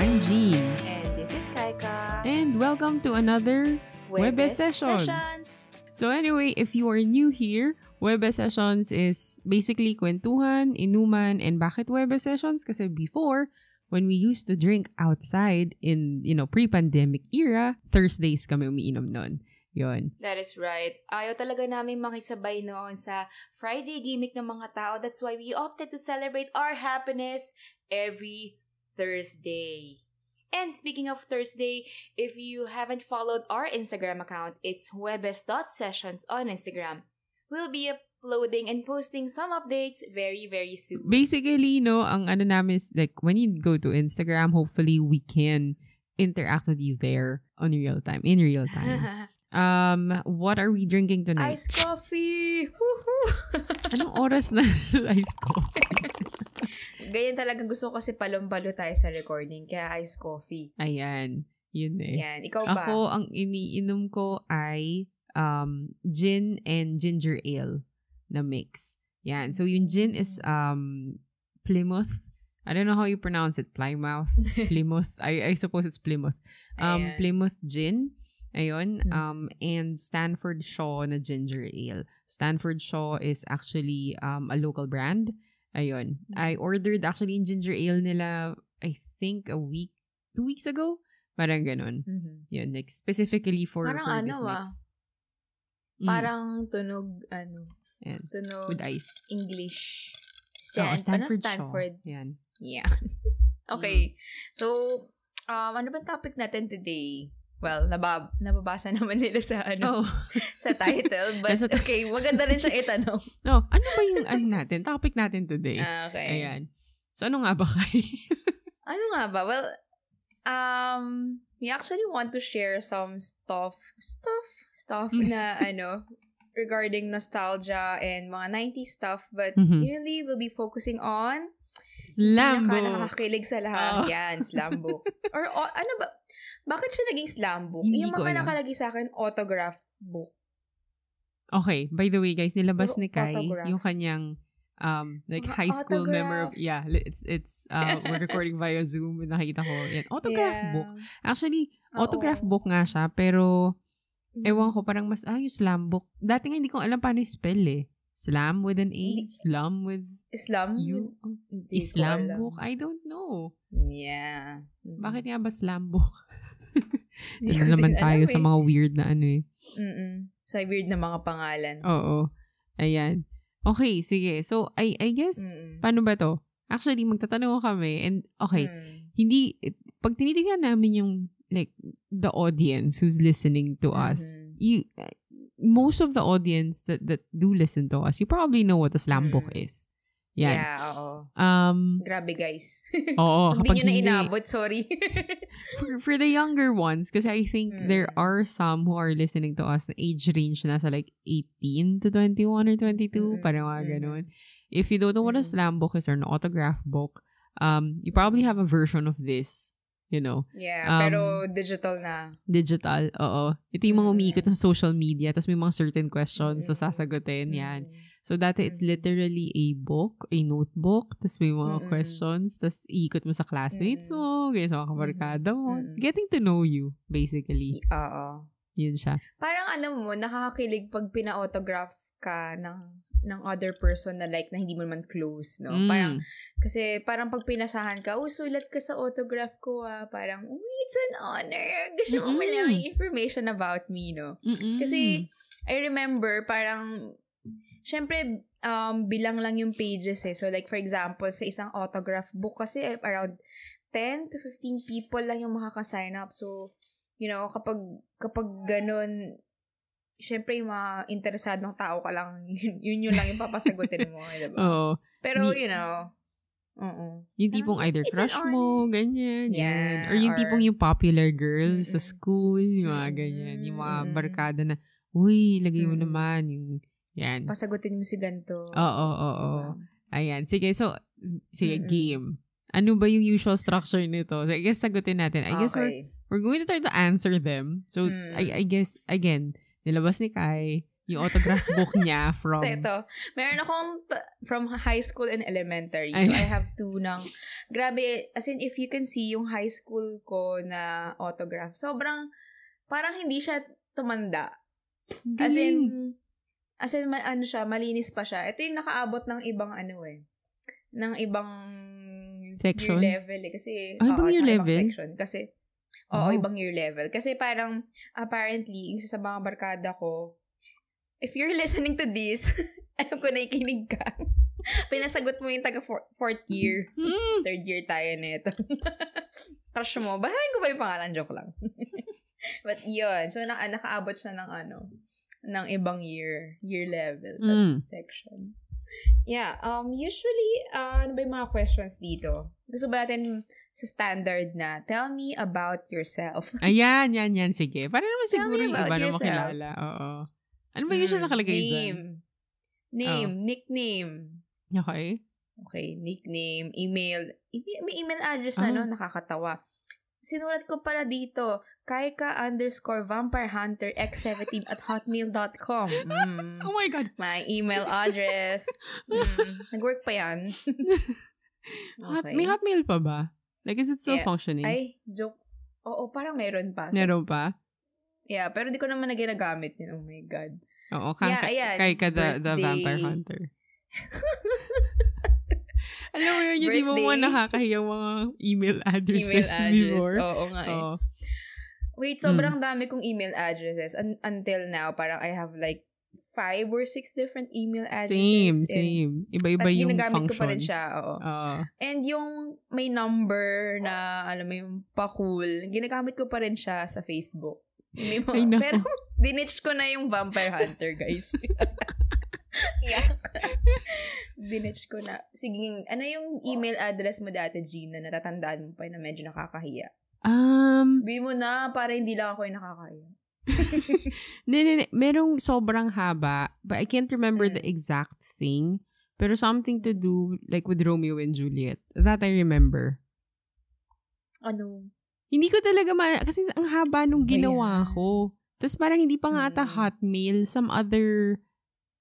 I'm Jean. And this is Kaika. And welcome to another Webes Session. Sessions. So anyway, if you are new here, Webes Sessions is basically kwentuhan, inuman, and bakit Webes Sessions? Kasi before, when we used to drink outside in, you know, pre-pandemic era, Thursdays kami umiinom nun. Yun. That is right. Ayaw talaga namin makisabay noon sa Friday gimmick ng mga tao. That's why we opted to celebrate our happiness every Thursday. And speaking of Thursday, if you haven't followed our Instagram account, it's huebes.sessions on Instagram. We'll be uploading and posting some updates very, very soon. Basically, no, ang ano namin is like, when you go to Instagram, hopefully we can interact with you there on real time, in real time. Um, what are we drinking tonight? Iced coffee! Woohoo! Anong oras na iced coffee? Ganyan talaga gusto ko kasi palombalo tayo sa recording, kaya iced coffee. Ayan. Yun eh. Yan. Ikaw ba? Ako, ang iniinom ko ay um, gin and ginger ale na mix. Yan. So, yung gin is um, Plymouth. I don't know how you pronounce it. Plymouth? Plymouth? I, I suppose it's Plymouth. Um, Ayan. Plymouth gin. Ayun. Mm. Um, and Stanford Shaw na ginger ale. Stanford Shaw is actually um, a local brand. Ayun. Mm. I ordered actually yung ginger ale nila, I think a week, two weeks ago. Parang ganun. Mhm. Yun, like specifically for, Parang for ano this ah, mix. Mm, Parang tunog, ano, Ayan. tunog with ice. English. Stan, ano, Stanford. Stanford. Shaw. Yan. Yeah. okay. So, um, ano bang topic natin today? Well, nabab nababasa naman nila sa ano Oh. sa title. But okay, maganda rin siya itanong. oh, ano ba yung ano natin? Topic natin today. Ah, okay. Ayan. So, ano nga ba kay? Ano nga ba? Well, um, we actually want to share some stuff, stuff, stuff na ano, regarding nostalgia and mga 90s stuff. But Mhm. really, we'll be focusing on Slambo. pinaka nakakakilig sa lahat. Oh. Yan, slam book. Or o, ano ba? Bakit siya naging slam book? Hindi yung mga nakalagay sa akin, autograph book. Okay, by the way, guys, nilabas ni Kai autograph. yung kanyang um like high school member autograph. yeah it's it's uh we're recording via zoom nakita ko yan autograph Yeah. book actually Oo. autograph book nga siya pero Mm. ewan ko parang mas ah yung slam book dati nga hindi ko alam paano i-spell eh slam with an a Hindi- slam with Islam? u Hindi ko Islam book I don't know Yeah. Mm. bakit nga ba slam book Ano naman tayo sa mga weird na ano eh Mm-mm. Sa weird na mga pangalan. oo ayan okay sige so I I guess Mm-mm. paano ba to actually magtatanong kami and okay Mm. hindi, pag tinitingnan namin yung, like, the audience who's listening to us, Mhm. you, most of the audience that, that do listen to us, you probably know what a slam book Mm. is. Yan. Yeah, oo. Um, Grabe, guys. oo, Hindi kapag nyo na hindi, inabot, sorry. for, for the younger ones, kasi I think there Mm. are some who are listening to us na age range na sa like 18 to 21 or 22, Mm, parang mga mm. ganun. If you don't know what a Mm. slam book is or an autograph book, um, you probably have a version of this, you know, yeah, Um, pero digital na. digital, oo. Ito yung mga umiikot sa social media, tapos may mga certain questions na Mm. sasagutin, yan. Mm. So, dati it's Mm. literally a book, a notebook, tapos may mga Mm-mm. questions, tapos iikot mo sa classmates Mm-mm. mo, ganyan sa mga kabarkada mo. Mm-mm. It's getting to know you, basically. Oo. Yun siya. Parang alam mo, nakakakilig pag pina-autograph ka ng ng other person na like na hindi mo naman close, no? Mm. Parang kasi parang pag pinasahan ka, oh, sulat ka sa autograph ko ah. Parang, oh, it's an honor. Gusto mo malaman yung information about me, no? Mm-mm. Kasi, I remember, parang, syempre, um, bilang lang yung pages eh. So, like, for example, sa isang autograph book, kasi eh, around 10 to 15 people lang yung makaka-sign up. So, you know, kapag, kapag ganun, syempre, yung mga interesadong tao ka lang, yun, yun, yun lang yung papasagutin mo, diba? Oo. Pero, Di- you know, oo. Yung tipong Parang, either it's crush mo, ganyan, yan. Yeah, Or yung or- tipong yung popular girl sa Mm-mm. school, yung mga ganyan. Yung mga barkada na, uy, lagay mo Mm-mm. naman, yung, yan. Pasagutin mo si ganito. Oo, oo, oo. Diba? Ayan. Sige, so, sige, Mm-mm. game. Ano ba yung usual structure nito? So, I guess sagutin natin. I guess we're, okay. we're going to try to answer them. So, Mm. I, I guess, again, nilabas ni Kai yung autograph book niya from... Ito, meron akong t- from high school and elementary. So. I have two ng... Grabe, as in, if you can see yung high school ko na autograph, sobrang, parang hindi siya tumanda. As Galing. in, as in, ma- ano siya, malinis pa siya. Ito yung nakaabot ng ibang ano eh. Ng ibang Section? year level eh. Kasi, Ah, ibang oo, year level? section. Kasi, oo, Oh. ibang year level. Kasi parang, apparently, isa sa mga barkada ko, if you're listening to this, alam ko na ikinig ka. Pinasagot mo yung taga four- fourth year. Mm. Third year tayo nito. Crush mo. Bahayin ko ba yung pangalan? Joke lang. But yun. So, na, nakaabot siya ng ano, ng ibang year, year level Mm. section. Yeah, um, usually, uh, ano ba yung mga questions dito? Gusto ba natin sa standard na, tell me about yourself. Ayan, yan, yan. Sige. Para naman Tell siguro yung iba na yourself. makilala. Oo. Ano ba usually Mm, nakalagay dyan? Name. Name, nickname. Okay. Okay, nickname, email. May email address na, Ah. no? Nakakatawa. Sinulat ko pala dito, kaika underscore vampire hunter x17 at hotmail.com. Mm. Oh my God. My email address. Mm. Nag-work pa yan. Hot, may hotmail pa ba? Like, is it still Yeah. functioning? Ay, joke. Oo, parang meron pa. So, Meron pa? Yeah, pero di ko naman na ginagamit yun. Oh my God. Oo, kang, Yeah, ayan. kay ka the, the vampire hunter. Alam mo yun, yung di mo mo nakakahiyang mga email addresses Email address. before. Oo nga eh. Oo. Wait, sobrang dami kong email addresses. Un- until now, parang I have like five or six different email Same, addresses. And, same. Iba-iba yung ginagamit function. ko pa rin siya, oo. Oo. And yung may number na, alam mo yung pa-cool, ginagamit ko pa rin siya sa Facebook. May mga, pero, dinitch ko na yung Vampire Hunter, guys. yeah. dinitch ko na. Sige, ano yung email address mo dati, Gina, natatandaan mo pa na medyo nakakahiya? Um, Bi mo na, para hindi lang ako yung nakakahiya. ne, ne, ne, merong sobrang haba, but I can't remember Mm. the exact thing. Pero something to do, like with Romeo and Juliet. That I remember. Ano? Hindi ko talaga ma... Kasi ang haba nung ginawa ko. Tapos parang hindi pa nga ata Mm. Hotmail, some other...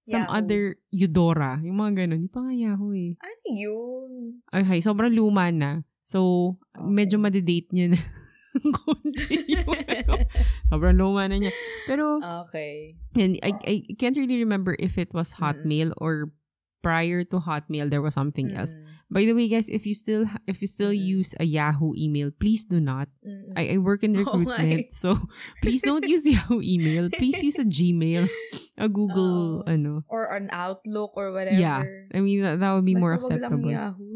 Some Yahoo. other Eudora. Yung mga ganun. Hindi pa nga Yahoo eh. Ano yun? Okay, sobrang luma na. So, Okay. medyo madidate niya na. konti yung ano. Sobrang luma na niya. Pero, Okay. and I, I can't really remember if it was. Hotmail or prior to Hotmail there was something else. Mm. By the way, guys, if you still if you still Mm. use a Yahoo email, please do not. Mm-mm. I, I work in eh. recruitment, so please don't use Yahoo email. Please use a Gmail, a Google, Oo. ano. or an Outlook or whatever. Yeah, I mean that, that would be more Basta wag lang acceptable. Yahoo.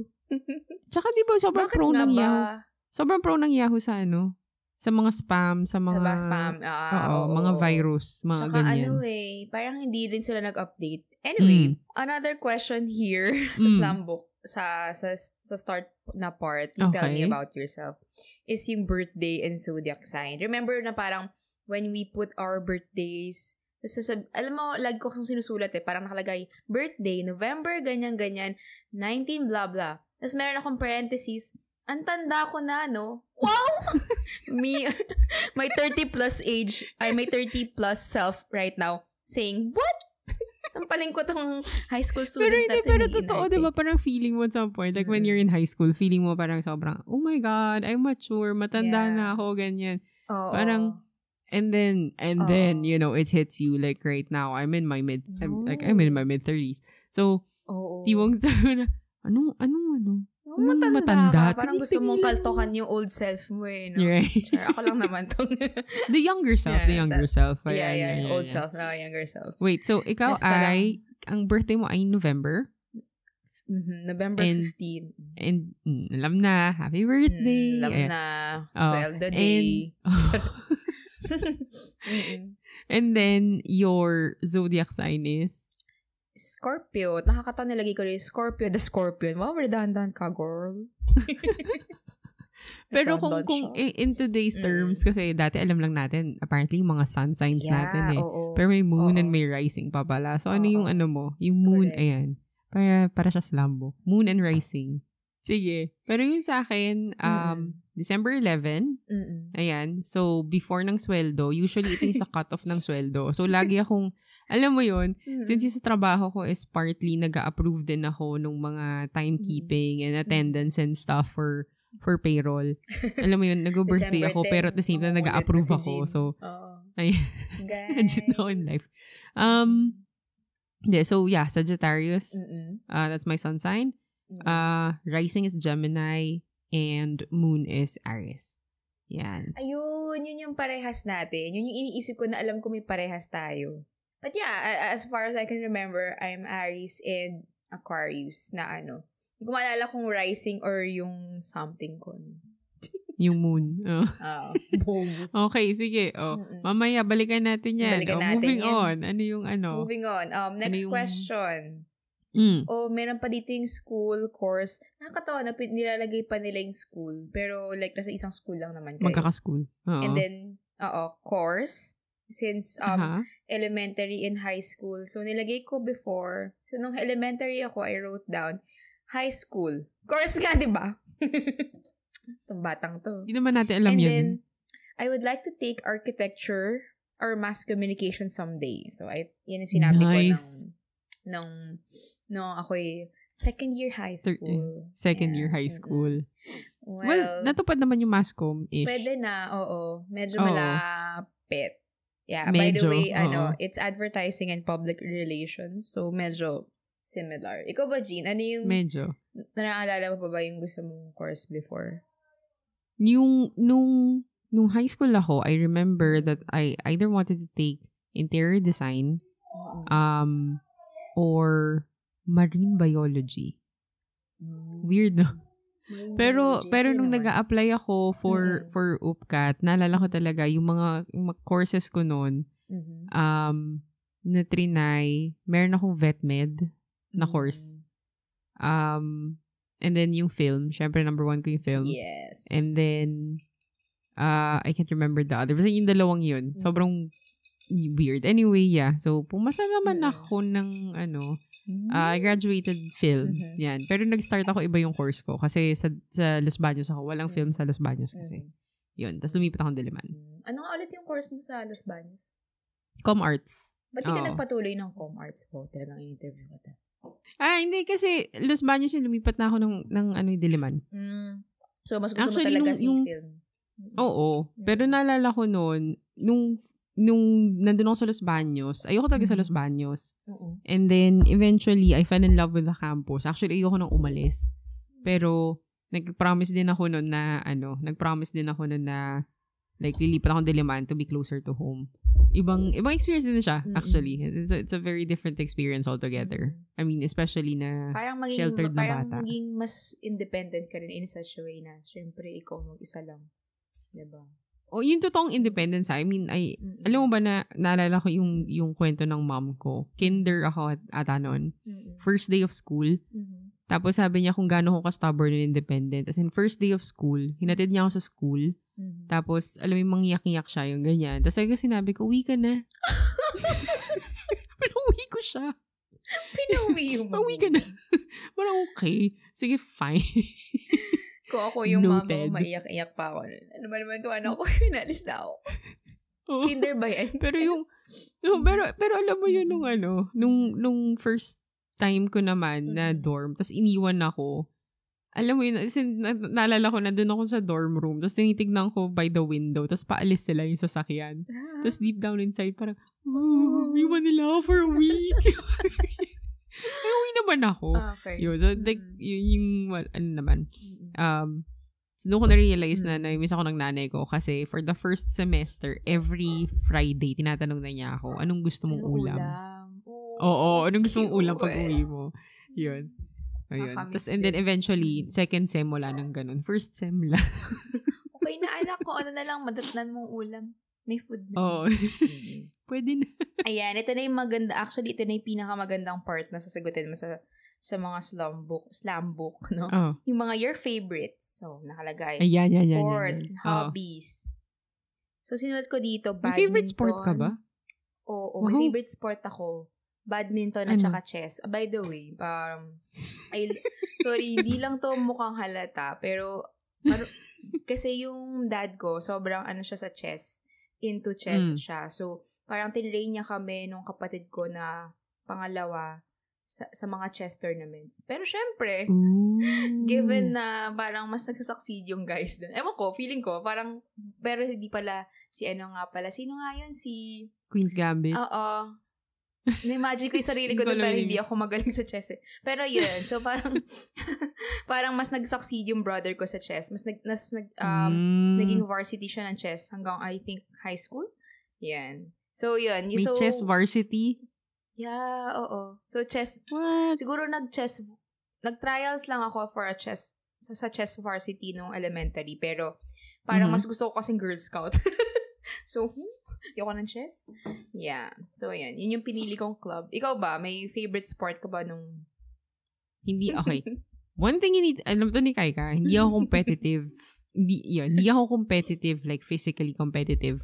Tsaka di ba sobrang Bakit pro ng ba? Yahoo. Sobrang pro ng Yahoo sa ano, sa mga spam, sa mga Sa ba spam? Ah, Oo, oo, mga virus, mga Saka ganyan. ano eh, parang hindi din sila nag-update. Anyway, another question here sa Mm. slam book, sa, sa, sa start na part, you tell me Okay. about yourself, is yung birthday and zodiac sign. Remember na parang when we put our birthdays, sasab- alam mo, lagi ko kasang sinusulat eh, parang nakalagay, birthday, November, ganyan-ganyan, 19, blah, blah. Tapos meron akong parentheses, ang tanda ko na, no? Wow! Me, my 30 plus age, ay my 30 plus self right now, saying, what? Sampaling ko tong high school student Pero hindi, pero totoo, di ba? Parang feeling mo at some point, like when Mm. you're in high school, feeling mo parang sobrang, oh my God, I'm mature, matanda Yeah. na ako, ganyan. Oo. parang, And then, and Oo. then, you know, it hits you like right now, I'm in my mid, I'm, like, I'm in my mid 30s. So, Oo. di mong sabi na, anong, anong, ano? Oo, anong matanda, matanda? ka. Parang gusto mong kaltokan yung old self mo eh. No? Right. Char, ako lang naman tong... the younger self, Yeah, the younger that- self. yeah, Ayan, yeah, ayan, Old ayan. self, no, younger self. Wait, so ikaw Yes ay, ang birthday mo ay November? Mhm, November And- 15. And, mm, alam na, happy birthday. Mm, alam Ayan. na. Oh, Sweldo And, day. Mm-mm. and then, your zodiac sign is? Scorpio. Nakakatawa nilagay ko rin. Scorpio, the Scorpion. Wow, redundant ka, girl. Pero kung, kung siya. in today's Mm. terms, kasi dati alam lang natin, apparently yung mga sun signs natin eh. oo. Pero may moon Oo. and may rising pa pala. So, ano Oo. yung ano mo? Yung moon, Correct. ayan. Para, para siya slambo. Moon and rising. Sige. Pero yun sa akin, um, December 11, Mm-mm. ayan. So, before ng sweldo, usually ito yung sa cut-off ng sweldo. So, lagi akong, Alam mo yun, Mm. since yung sa trabaho ko is partly nag-approve din ako nung mga timekeeping and attendance and stuff for for payroll. Alam mo yun, nag-birthday ako 10, pero at the same time nag-approve na si ako. So, Oo. ay, legit na in life. Um, yeah, so yeah, Sagittarius. Mm-mm. Uh, that's my sun sign. Mm-mm. Uh, rising is Gemini and moon is Aries. Yan. Ayun, yun yung parehas natin. Yun yung iniisip ko na alam ko may parehas tayo. But yeah, a- as far as I can remember, I'm Aries and Aquarius na ano. Hindi ko maalala kung rising or yung something ko. Yung moon. Oh. Ah, bonus. Okay, sige. Oh. Mamaya, balikan natin yan. Balikan oh, natin moving yan. on. Ano yung ano? Moving on. Um, next yung- question. Mm. Oh, meron pa dito yung school course. Nakakatawa na pin- nilalagay pa nila yung school. Pero like, nasa isang school lang naman kayo. Magkaka-school. Oo. And then, oo, course. Since um, Aha. elementary and high school. So, nilagay ko before. So, nung elementary ako, I wrote down, high school. Course nga, di ba? Itong batang to. Hindi naman natin alam and yun. then, I would like to take architecture or mass communication someday. So, I, yun yung sinabi ko Nice. ng, ng, no, ako'y second year high Third- school. Second year Yeah. high Mm-mm. school. Well, Well, natupad naman yung mascom-ish. Pwede na, oo. Medyo Oo. malapit. Yeah, by the Medyo, way, ano, oo. it's advertising and public relations. So, medyo similar. Ikaw ba, Jean? Ano yung, Medyo. naalala mo pa ba yung gusto mong course before? Yung, nung, nung high school ako, I remember that I either wanted to take interior design um, or marine biology. Weird, no? Pero pero nung naman. nag-a-apply ako for Mm-mm. for UPCAT, naalala ko talaga yung mga, yung mga courses ko noon, Mhm. um na trinay, meron akong vet med na course. Um and then yung film, syempre number one ko yung film. Yes. And then uh I can't remember the other. Basta yung dalawang yun. Mm. Sobrang weird. Anyway, yeah. So pumasa naman Mm. ako ng ano. Uh, I graduated film. Mhm. Yan. Pero nag-start ako iba yung course ko. Kasi sa, sa Los Baños ako. Walang Mm. film sa Los Baños kasi. Mhm. Yun. Tapos lumipat akong Diliman. Mm. Ano nga ulit yung course mo sa Los Baños? Com Arts. Ba't di ka nagpatuloy ng com arts po? Talagang in-interview ko ta. Ah, hindi. Kasi Los Baños yung lumipat na ako ng, ng ano, yung Diliman. Mm. So, mas gusto Actually, mo talaga nung- si yung- film. Oo. Pero naalala ko noon, nung nung nandun ako sa Los Baños, ayoko talaga sa Mhm. Los Baños. Oo. And then, eventually, I fell in love with the campus. Actually, ayoko nang umalis. Pero, nag-promise din ako noon na, ano, nag-promise din ako noon na, like, lilipat ako Diliman to be closer to home. Ibang, ibang experience din siya, Mm-mm. actually. It's a, it's a very different experience altogether. I mean, especially na, Parang magiging, Sheltered na parang bata. maging mas independent ka rin in such a way na syempre ikaw mag-isa lang. Diba? Oh, yung totoong independence, I mean, I, Mm-mm. alam mo ba na, naalala ko yung, yung kwento ng mom ko. Kinder ako at, ata noon. Mm-mm. First day of school. Mhm. Tapos sabi niya kung gaano ko ka-stubborn and independent. As in, first day of school, hinatid niya ako sa school. Mhm. Tapos, alam mo, yung mangyak-iyak siya, yung ganyan. Tapos agad sinabi ko, uwi ka na. Pero uwi ko siya. Pinauwi yung Uwi ka na. Parang okay. Sige, fine. Kung ako yung mama Noted. ko, maiyak-iyak pa ako. Ano ba naman ito, anak ko, inalis na ako. Oo. Kinder ba yan? pero yung, no, pero, pero alam mo yun nung ano, nung, nung first time ko naman na Mhm. dorm, tapos iniwan ako, alam mo yun, as in, na, naalala ko, nandun ako sa dorm room, tapos tinitignan ko by the window, tapos paalis sila yung sasakyan. Tapos deep down inside, parang, oh, iwan nila ako for a week. Ay, uwi naman ako. Ah, okay. Yun, so like, Mm. yun yung, ano naman, um, so doon ko na-realize na Mm. na-miss ako ng nanay ko kasi for the first semester, every Friday, tinatanong na niya ako, anong gusto mong Anong ulam? Oh, Oo, anong gusto mong ulam pag uwi mo? Yun. Ayun. Tapos, and then eventually, second sem, wala nang ganun. First sem lang. Okay na anak ko, ano na lang, madatnan mong ulam. May food na. Oo. Mm. Pwede na. Ayan, ito na yung maganda. Actually, ito na yung pinakamagandang part na sasagutin mo sa sa mga slam book, slam book, no? Oh. Yung mga your favorites. So, nakalagay. Ayan, yan, yan, yan, Sports, yan. Oo. hobbies. So, sinulat ko dito, May badminton. favorite sport ka ba? Oo, may Wow. favorite sport ako. Badminton at Ano? saka chess. Ah, By the way, um, I, sorry, hindi lang to mukhang halata, pero, pero kasi yung dad ko, sobrang ano siya sa chess. Into chess Mm. siya. So, parang tinrain niya kami nung kapatid ko na pangalawa sa, sa mga chess tournaments. Pero syempre, Ooh. given na parang mas nagsasucceed yung guys dun. Ewan ko, feeling ko, parang, pero hindi pala, si ano nga pala, sino nga yun? Si, Queen's Gambit. oo, na-imagine ko yung sarili ko alam pero hindi ako magaling sa chess eh. Pero yun, so parang, parang mas nag-succeed yung brother ko sa chess. Mas nag, mas nag, um, Mm. naging varsity siya ng chess hanggang, I think, high school. Yan. So, yun. May so, chess varsity? Yeah, oo. So, chess, What? siguro nag-chess, nag-trials lang ako for a chess, sa, sa chess varsity nung elementary. Pero, parang Mhm. mas gusto ko kasing Girl Scout. so, hmm, ayoko ng chess. Yeah. So, ayan. Yun yung pinili kong club. Ikaw ba? May favorite sport ka ba nung... Hindi, okay. One thing you need, alam to ni Kaika, hindi ako competitive. hindi, yun, hindi ako competitive, like physically competitive.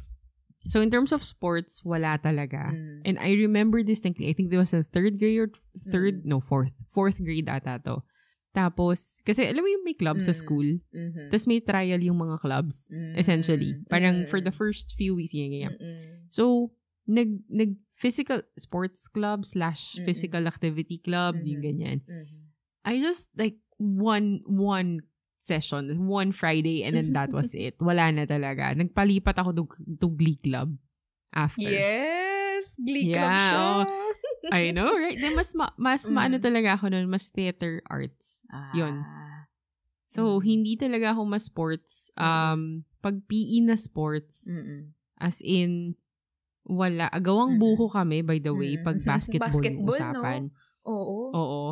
So in terms of sports, wala talaga. Mm. And I remember distinctly, I think it was a third grade or third, no, fourth. Fourth grade ata to. Tapos, kasi alam mo yung may club sa Mm. school, Mhm. tapos may trial yung mga clubs, Mm. essentially. Parang Mm. for the first few weeks, ganyan, ganyan. Mm-mm. So, nag, nag physical sports club slash Mm-mm. physical activity club, yung Mhm. ganyan. Mhm. I just like one one session, one Friday, and then that was it. Wala na talaga. Nagpalipat ako to, to Glee Club after. Yes! Glee Club Yeah, siya! oh. I know, right? Then mas, ma, mas Mm. maano talaga ako nun, mas theater arts. Yun. Ah. So, Mm. hindi talaga ako mas sports. Um, pag PE na sports, Mm-mm. as in, wala. Agawang Mm-mm. buko kami, by the way, Mm-mm. pag basketball, yung Basketball, usapan. Oo. Oo.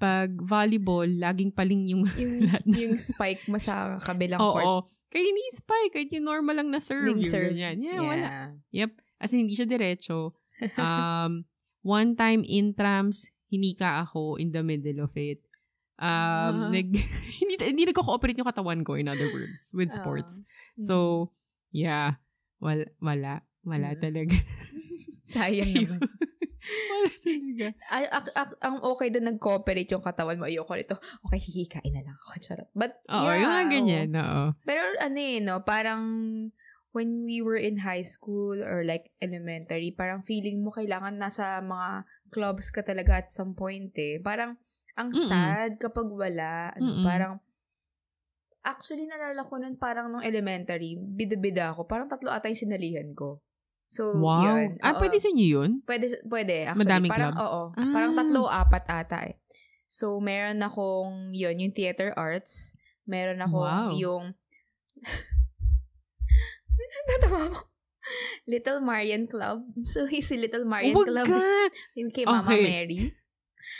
Pag volleyball, laging paling yung Yung, yung spike mo sa kabilang Oo. court. Kaya hindi spike, kahit yung normal lang na serve. Yung Yung serve. ganyan. Yeah, wala. Yep. As in, hindi siya diretso. Um, one time in trams, hinika ako in the middle of it. Um, Ah. nag, hindi, hindi nagko-cooperate yung katawan ko, in other words, with sports. Ah. So, yeah. Wala. Wala, wala Mm. talaga. Sayang naman. wala talaga. Ay, ak- ak- ang okay doon nag-cooperate yung katawan mo. Ayoko nito. Okay, hihikain na lang ako. Charot. But, Oo, yeah. yung ganyan. Oo. Pero ano eh, no? Parang when we were in high school or like elementary, parang feeling mo kailangan nasa mga clubs ka talaga at some point eh. Parang ang Mm-mm. sad kapag wala. Ano, parang Actually, nalala ko nun parang nung elementary, bida-bida ako. Parang tatlo ata yung sinalihan ko. So, Wow. yun. ah, oo. pwede sa inyo yun? Pwede, pwede. Actually, Madaming parang, clubs? Oo. Ah. Parang tatlo, apat ata eh. So, meron akong, yun, yung theater arts. Meron akong Wow. yung, natawa ko. Little Marian Club. So, si Little Marian Wag Club. ka! Yung kay Mama Okay. Mary.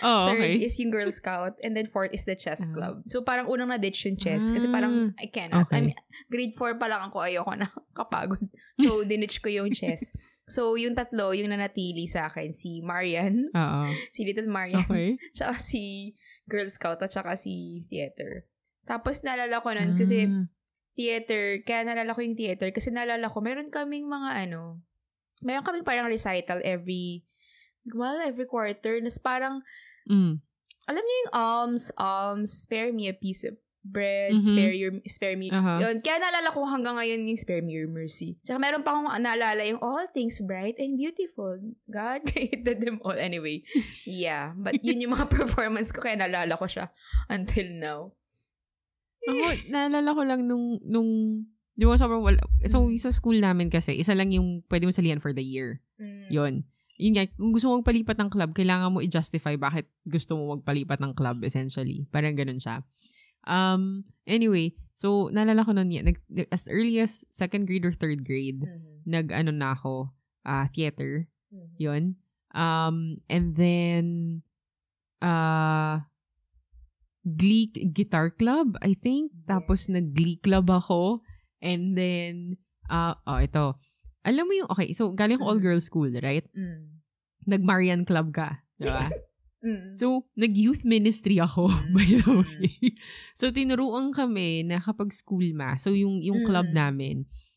Oh, Third okay. is yung Girl Scout. And then fourth is the chess Ah. club. So, parang unang na-ditch yung chess. Kasi parang, I cannot. Okay. I mean, grade 4 pa lang ako, ayoko na. Kapagod. So, dinitch ko yung chess. So, yung tatlo, yung nanatili sa akin, si Marian, Oo. si Little Marian, Okay. tsaka si Girl Scout, at tsaka si Theater. Tapos, naalala ko nun, kasi Ah. Theater, kaya naalala ko yung theater, kasi naalala ko, meron kaming mga ano, meron kaming parang recital every, well, every quarter, nas parang, Mm. alam niyo yung alms, alms, spare me a piece of bread, Mhm. spare your, spare me, Aha. yun. Kaya naalala ko hanggang ngayon yung spare me your mercy. Tsaka meron pa akong naalala yung all things bright and beautiful. God created them all. Anyway, yeah. But yun yung mga performance ko, kaya naalala ko siya until now. Ako, naalala ko lang nung, nung, di ba sobrang wala. So, Mm. sa school namin kasi, isa lang yung pwede mo salihan for the year. Mm. Yun. Yun nga, kung gusto mo magpalipat ng club, kailangan mo i-justify bakit gusto mo magpalipat ng club, essentially. Parang ganun siya. Um, anyway, so, naalala ko nun, yan, nag, as early as second grade or third grade, Mhm. nag-ano na ako, ah theater. Mhm. Yun. Um, and then, uh, Glee Guitar Club, I think. Tapos nag-Glee Club ako. And then, uh, oh, ito. Alam mo yung, okay, so galing ko Mm. all-girls school, right? Mm. Nag-Marian Club ka. Di ba? Mm. So, nag-youth ministry ako, Mm. by the way. So, tinuruan kami na kapag school ma, so yung, yung club Mm. namin,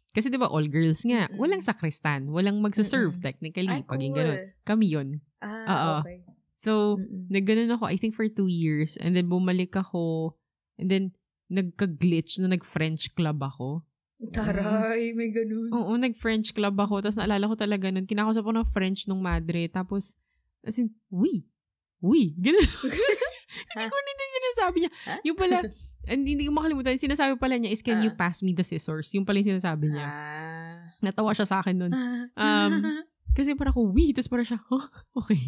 kasi di ba all girls nga, Mm. walang sakristan, walang magsaserve Mm-mm. technically, Ay, pag yung cool. ganun. Kami yun. Ah, Oo. okay. So, Mm-mm. nagganon ako, I think for two years, and then bumalik ako, and then nagka-glitch na nag-French club ako. Taray, may ganun. Oo, nag-French club ako. Tapos naalala ko talaga nun, kinakausap ko ng French nung madre. Tapos, as in, oui, oui. Ganun. hindi ko hindi sinasabi niya. Yung pala, hindi, hindi ko makalimutan, sinasabi pala niya is, can you Ah. pass me the scissors? Yung pala yung sinasabi niya. Ah. Natawa siya sa akin nun. Um, Kasi parang ako, wait, tapos parang siya, huh? okay.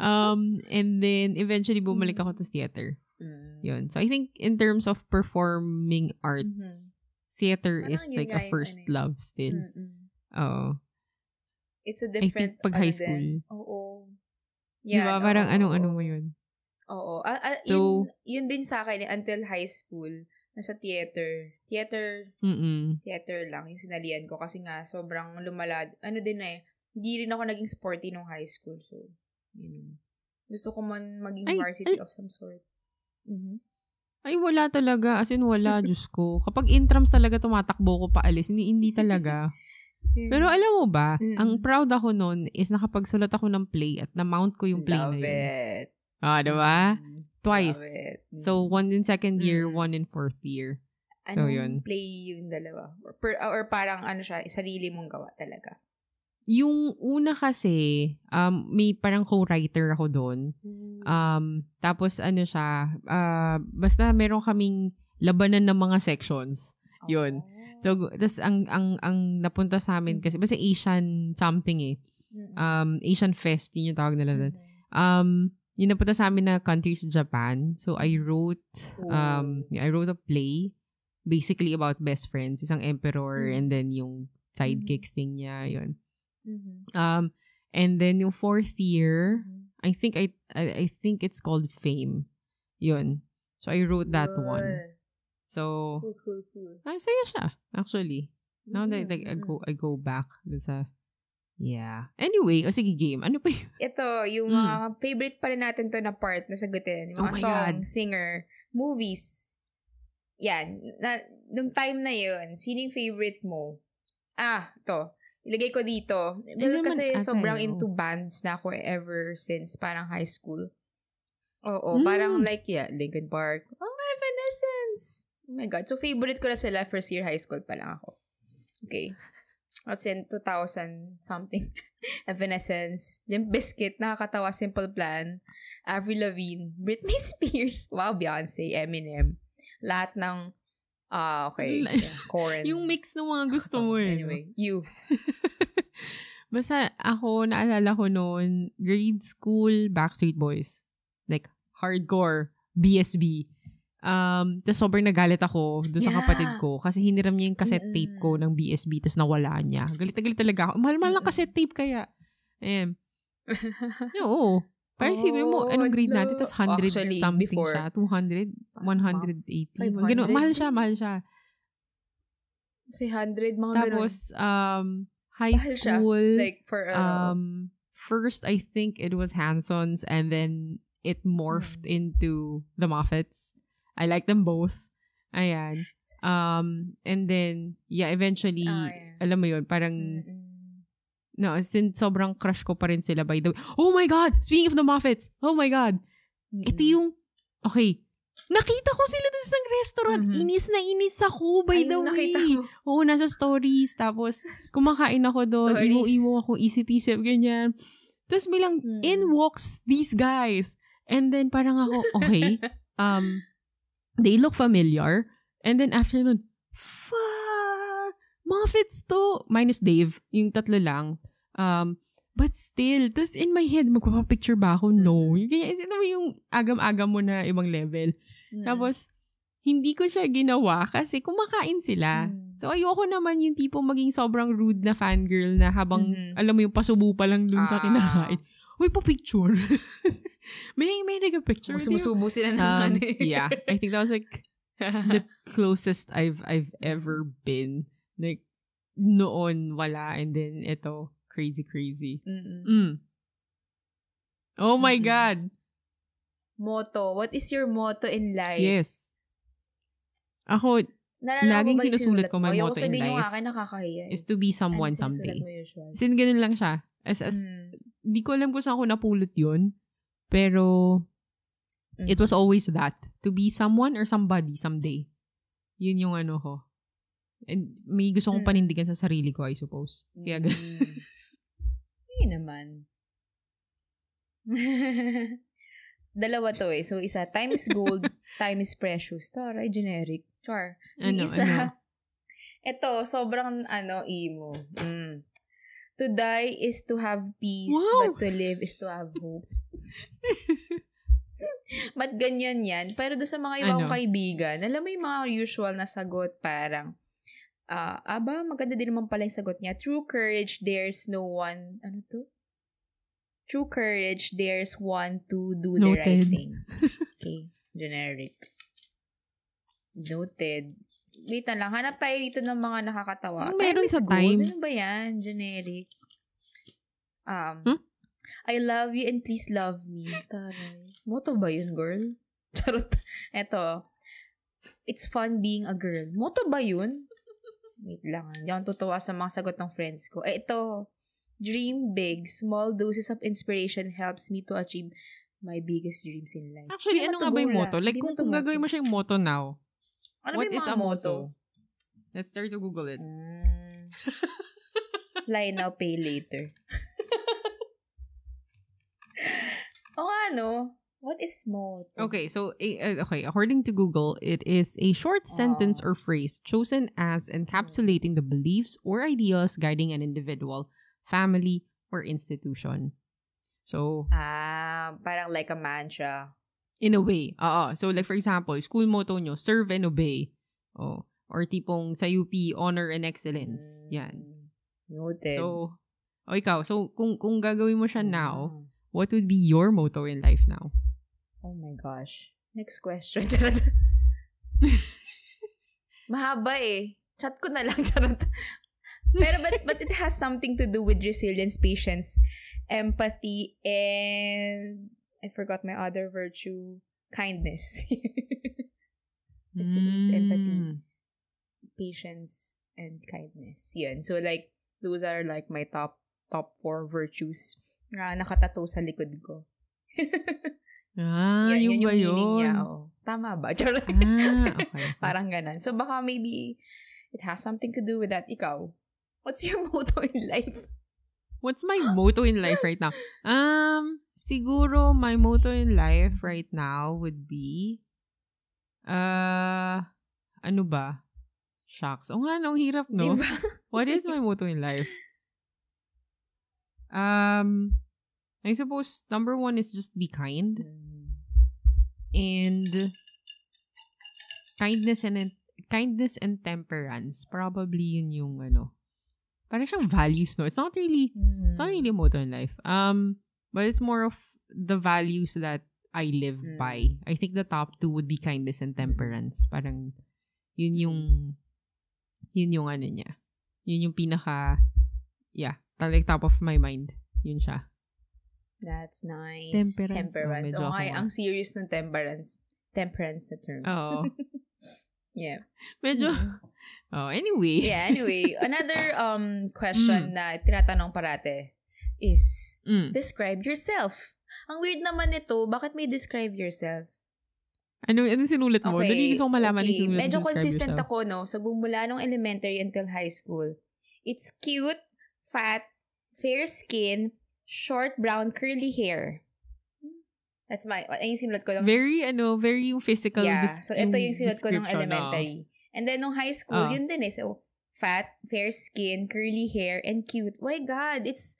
Um, and then, eventually, bumalik ako to theater. Mm. Yun. So, I think, in terms of performing arts, theater Parang is like a first ano eh. love still. Mm-mm. Oo. It's a I different, think pag ano high school. Oo. Di ba? Parang oo, anong-ano oo. mo yun. Oo. Ah, ah, So- yun, yun din sa akin, eh, until high school, nasa theater. Theater, Mm-mm. theater lang yung sinalian ko kasi nga sobrang lumalad. Ano din na eh, hindi rin ako naging sporty nung high school. So, yun. Gusto ko man maging Ay, varsity ay- of some sort. Mhm. Ay, wala talaga. As in, wala, Diyos ko. Kapag intrams talaga tumatakbo ko paalis, hindi, hindi talaga. Pero alam mo ba, Mm. ang proud ako nun is nakapagsulat ako ng play at na-mount ko yung play Love na yun. it. Ah, diba? Mm. Twice. Love it. Mm. So, one in second year, Mm. one in fourth year. Anong yun. play yung dalawa? Or, per- or parang ano siya, sarili mong gawa talaga? Yung una kasi, um, may parang co-writer ako doon. Um, tapos ano siya, ah, basta meron kaming labanan ng mga sections. yun. Oh. So, tas ang, ang, ang napunta sa amin kasi, basta Asian something eh. Um, Asian Fest, yun yung tawag nila doon. Um, yung napunta sa amin na country sa Japan. So, I wrote, um, Oh. I wrote a play basically about best friends. Isang emperor and then yung sidekick thing niya, yun. Mhm. Um, and then yung fourth year, Mhm. I think I, I I think it's called Fame. Yun. So I wrote that one. Cool. So Cool, cool, cool. ay saya siya actually. Now that Mm, like, I mm. go I go back dun sa Yeah. Anyway, o sige game. Ano pa yun? Ito, yung Mm. mga favorite pa rin natin to na part na sagutin. Yung Oh mga my song, God. singer, movies. Yan. Na, nung time na yun, sining favorite mo? Ah, to. Ilagay ko dito. Well, naman kasi ata sobrang yun. into bands na ako ever since parang high school. Oo, Mm. parang like, yeah, Linkin Park. Oh, Evanescence! Oh my God. So, favorite ko na sila first year high school pa lang ako. Okay. That's in 2000 something. Evanescence. Limp Bizkit, nakakatawa, Simple Plan. Avril Lavigne. Britney Spears. Wow, Beyonce. Eminem. Lahat ng, ah, okay. Yeah, Korn. Yung mix ng mga gusto mo eh. Anyway, you. Basta ako, naalala ko noon, grade school, Backstreet Boys. Like, hardcore, BSB. Um, tapos sobrang nagalit ako doon sa Yeah. kapatid ko kasi hiniram niya yung cassette tape ko ng BSB tapos nawala niya. Galit na galit talaga ako. Mahal-mahal lang cassette tape kaya. Ayan. Oo. Parang isipin mo, Oh, anong grade no. natin? Tapos 100 Actually, something before. siya. 200? 180? 500? Ganun. Mahal siya, mahal siya. 300, mga Tapos, um, high Mahal siya. school, ganun. Like, for, uh, um, first, I think it was Hanson's and then it morphed Hmm. into the Moffats. I like them both. Ayan. Um, and then, yeah, eventually, Ah, yeah. alam mo yun, parang, Mm-mm. No, since sobrang crush ko pa rin sila by the way. Oh my God! Speaking of the Moffats, oh my God! Ito Mm-mm. yung, okay, nakita ko sila dun sa restaurant. Mhm. Inis na inis ako, by Ay, the way. mo. Oo, nasa stories. Tapos, kumakain ako doon. Imo-imo ako, isip-isip, ganyan. Tapos bilang, Hmm. in walks these guys. And then, parang ako, okay, um, they look familiar. And then, after nun, fuck, Muffets to. Minus Dave, yung tatlo lang. Um, but still, tapos in my head, magpapapicture ba ako? No. Yung, ganyan, ano yung agam-agam mo na ibang level. Mm. Tapos, hindi ko siya ginawa kasi kumakain sila. Mm. So, ayoko naman yung tipo maging sobrang rude na fangirl na habang, Mhm. alam mo yung pasubo pa lang dun sa Ah. kinakain. Uy, pa-picture. may, may nag-picture. Oh, sumusubo sila ng Um, yeah, I think that was like the closest I've I've ever been. Like, noon, wala. And then, ito, crazy, crazy. Mm-mm. Mm. Oh my Mm-mm. God. Motto. What is your motto in life? Yes. Ako, Naalala Laging sinusulat ko, my motto in life akin, nakakahiya. eh. is to be someone Ano someday. As in, ganun lang siya. As, as, Mm. di ko alam kung saan ko napulot yun. Pero, Mm. it was always that. To be someone or somebody someday. Yun yung ano ko. And may gusto kong Mm. panindigan sa sarili ko, I suppose. Kaya Mm. Hindi naman. Dalawa to eh. So, isa, time is gold, time is precious. Taray, generic. Char. Ano, isa, ano. Ito, sobrang, ano, emo. Mm. To die is to have peace, Wow! but to live is to have hope. Ba't ganyan yan? Pero doon sa mga ibang Ano? kaibigan, alam mo yung mga usual na sagot, parang, ah, aba, maganda din naman pala yung sagot niya. True courage, there's no one, ano to? True courage, there's one to do the right Noted. thing. Okay, generic. Noted. Wait lang, hanap tayo dito ng mga nakakatawa. Anong meron sa gold. time? Ano ba yan? Generic. Um, Hmm? I love you and please love me. Taray. Moto ba yun, girl? Charot. Eto. It's fun being a girl. Moto ba yun? Wait lang. Hindi ako tutuwa sa mga sagot ng friends ko. Eh, ito. Dream big. Small doses of inspiration helps me to achieve my biggest dreams in life. Actually, ano nga ba yung motto? Like, kung, kung gagawin mo siya yung motto now, Ano what is a motto? motto? Let's try to Google it. Mm. Fly now, pay later. o nga, no? What is motto? Okay, so okay, according to Google, it is a short sentence Ah. or phrase chosen as encapsulating the beliefs or ideas guiding an individual, family, or institution. So, Ah, parang like a mantra. in a way, oo. So, like for example, school motto nyo, serve and obey. Oh, or tipong sa UP, honor and excellence. Yan. Mm. Noted. So, o ikaw, so kung kung gagawin mo siya now, Mm. what would be your motto in life now? Oh my gosh. Next question. Charot. Mahaba eh. Chat ko na lang. Charot. Pero but, but it has something to do with resilience, patience, empathy, and I forgot my other virtue, kindness. Resilience, empathy. Mm. patience, and kindness. Yan. So like, those are like my top top four virtues na nakatato sa likod ko. Ah, yun, yun ba yung meaning yun? niya. Oh. Tama ba? Charot. Ah, okay. Parang ganan. So baka maybe it has something to do with that. Ikaw, what's your motto in life? What's my motto in life right now? Um, siguro my motto in life right now would be, uh, ano ba? Shucks. O nga, no, hirap, no? Diba? What is my motto in life? Um, I suppose number one is just be kind. And kindness and kindness and temperance. Probably yun yung ano. Parang siyang values no? It's not really it's not really a motto in life. Um but it's more of the values that I live Mm. by. I think the top two would be kindness and temperance. Parang yun yung yun yung ano niya. Yun yung pinaka yeah like top of my mind. Yun siya That's nice. Temperance. Temperance. Oh, medyo ako ay, nga. ang serious ng temperance. Temperance na term. oo Yeah. medyo Mm. oh anyway Yeah, anyway, another um question na tinatanong parate is Mm. describe yourself. Ang weird naman nito, bakit may describe yourself? Ano, ano sinulat mo? Dali gusto ko malaman okay. yung sinulat Medyo consistent yourself. ako, no? So, mula nung elementary until high school. It's cute, fat, fair skin, short brown curly hair. That's my, ayun yung sinulat ko ng Very, ano, very yung physical. Yeah. dis- So, ito yung sinulat ko ng description, elementary. And then, nung high school, Ah. yun din eh. So, fat, fair skin, curly hair, and cute. My God, it's,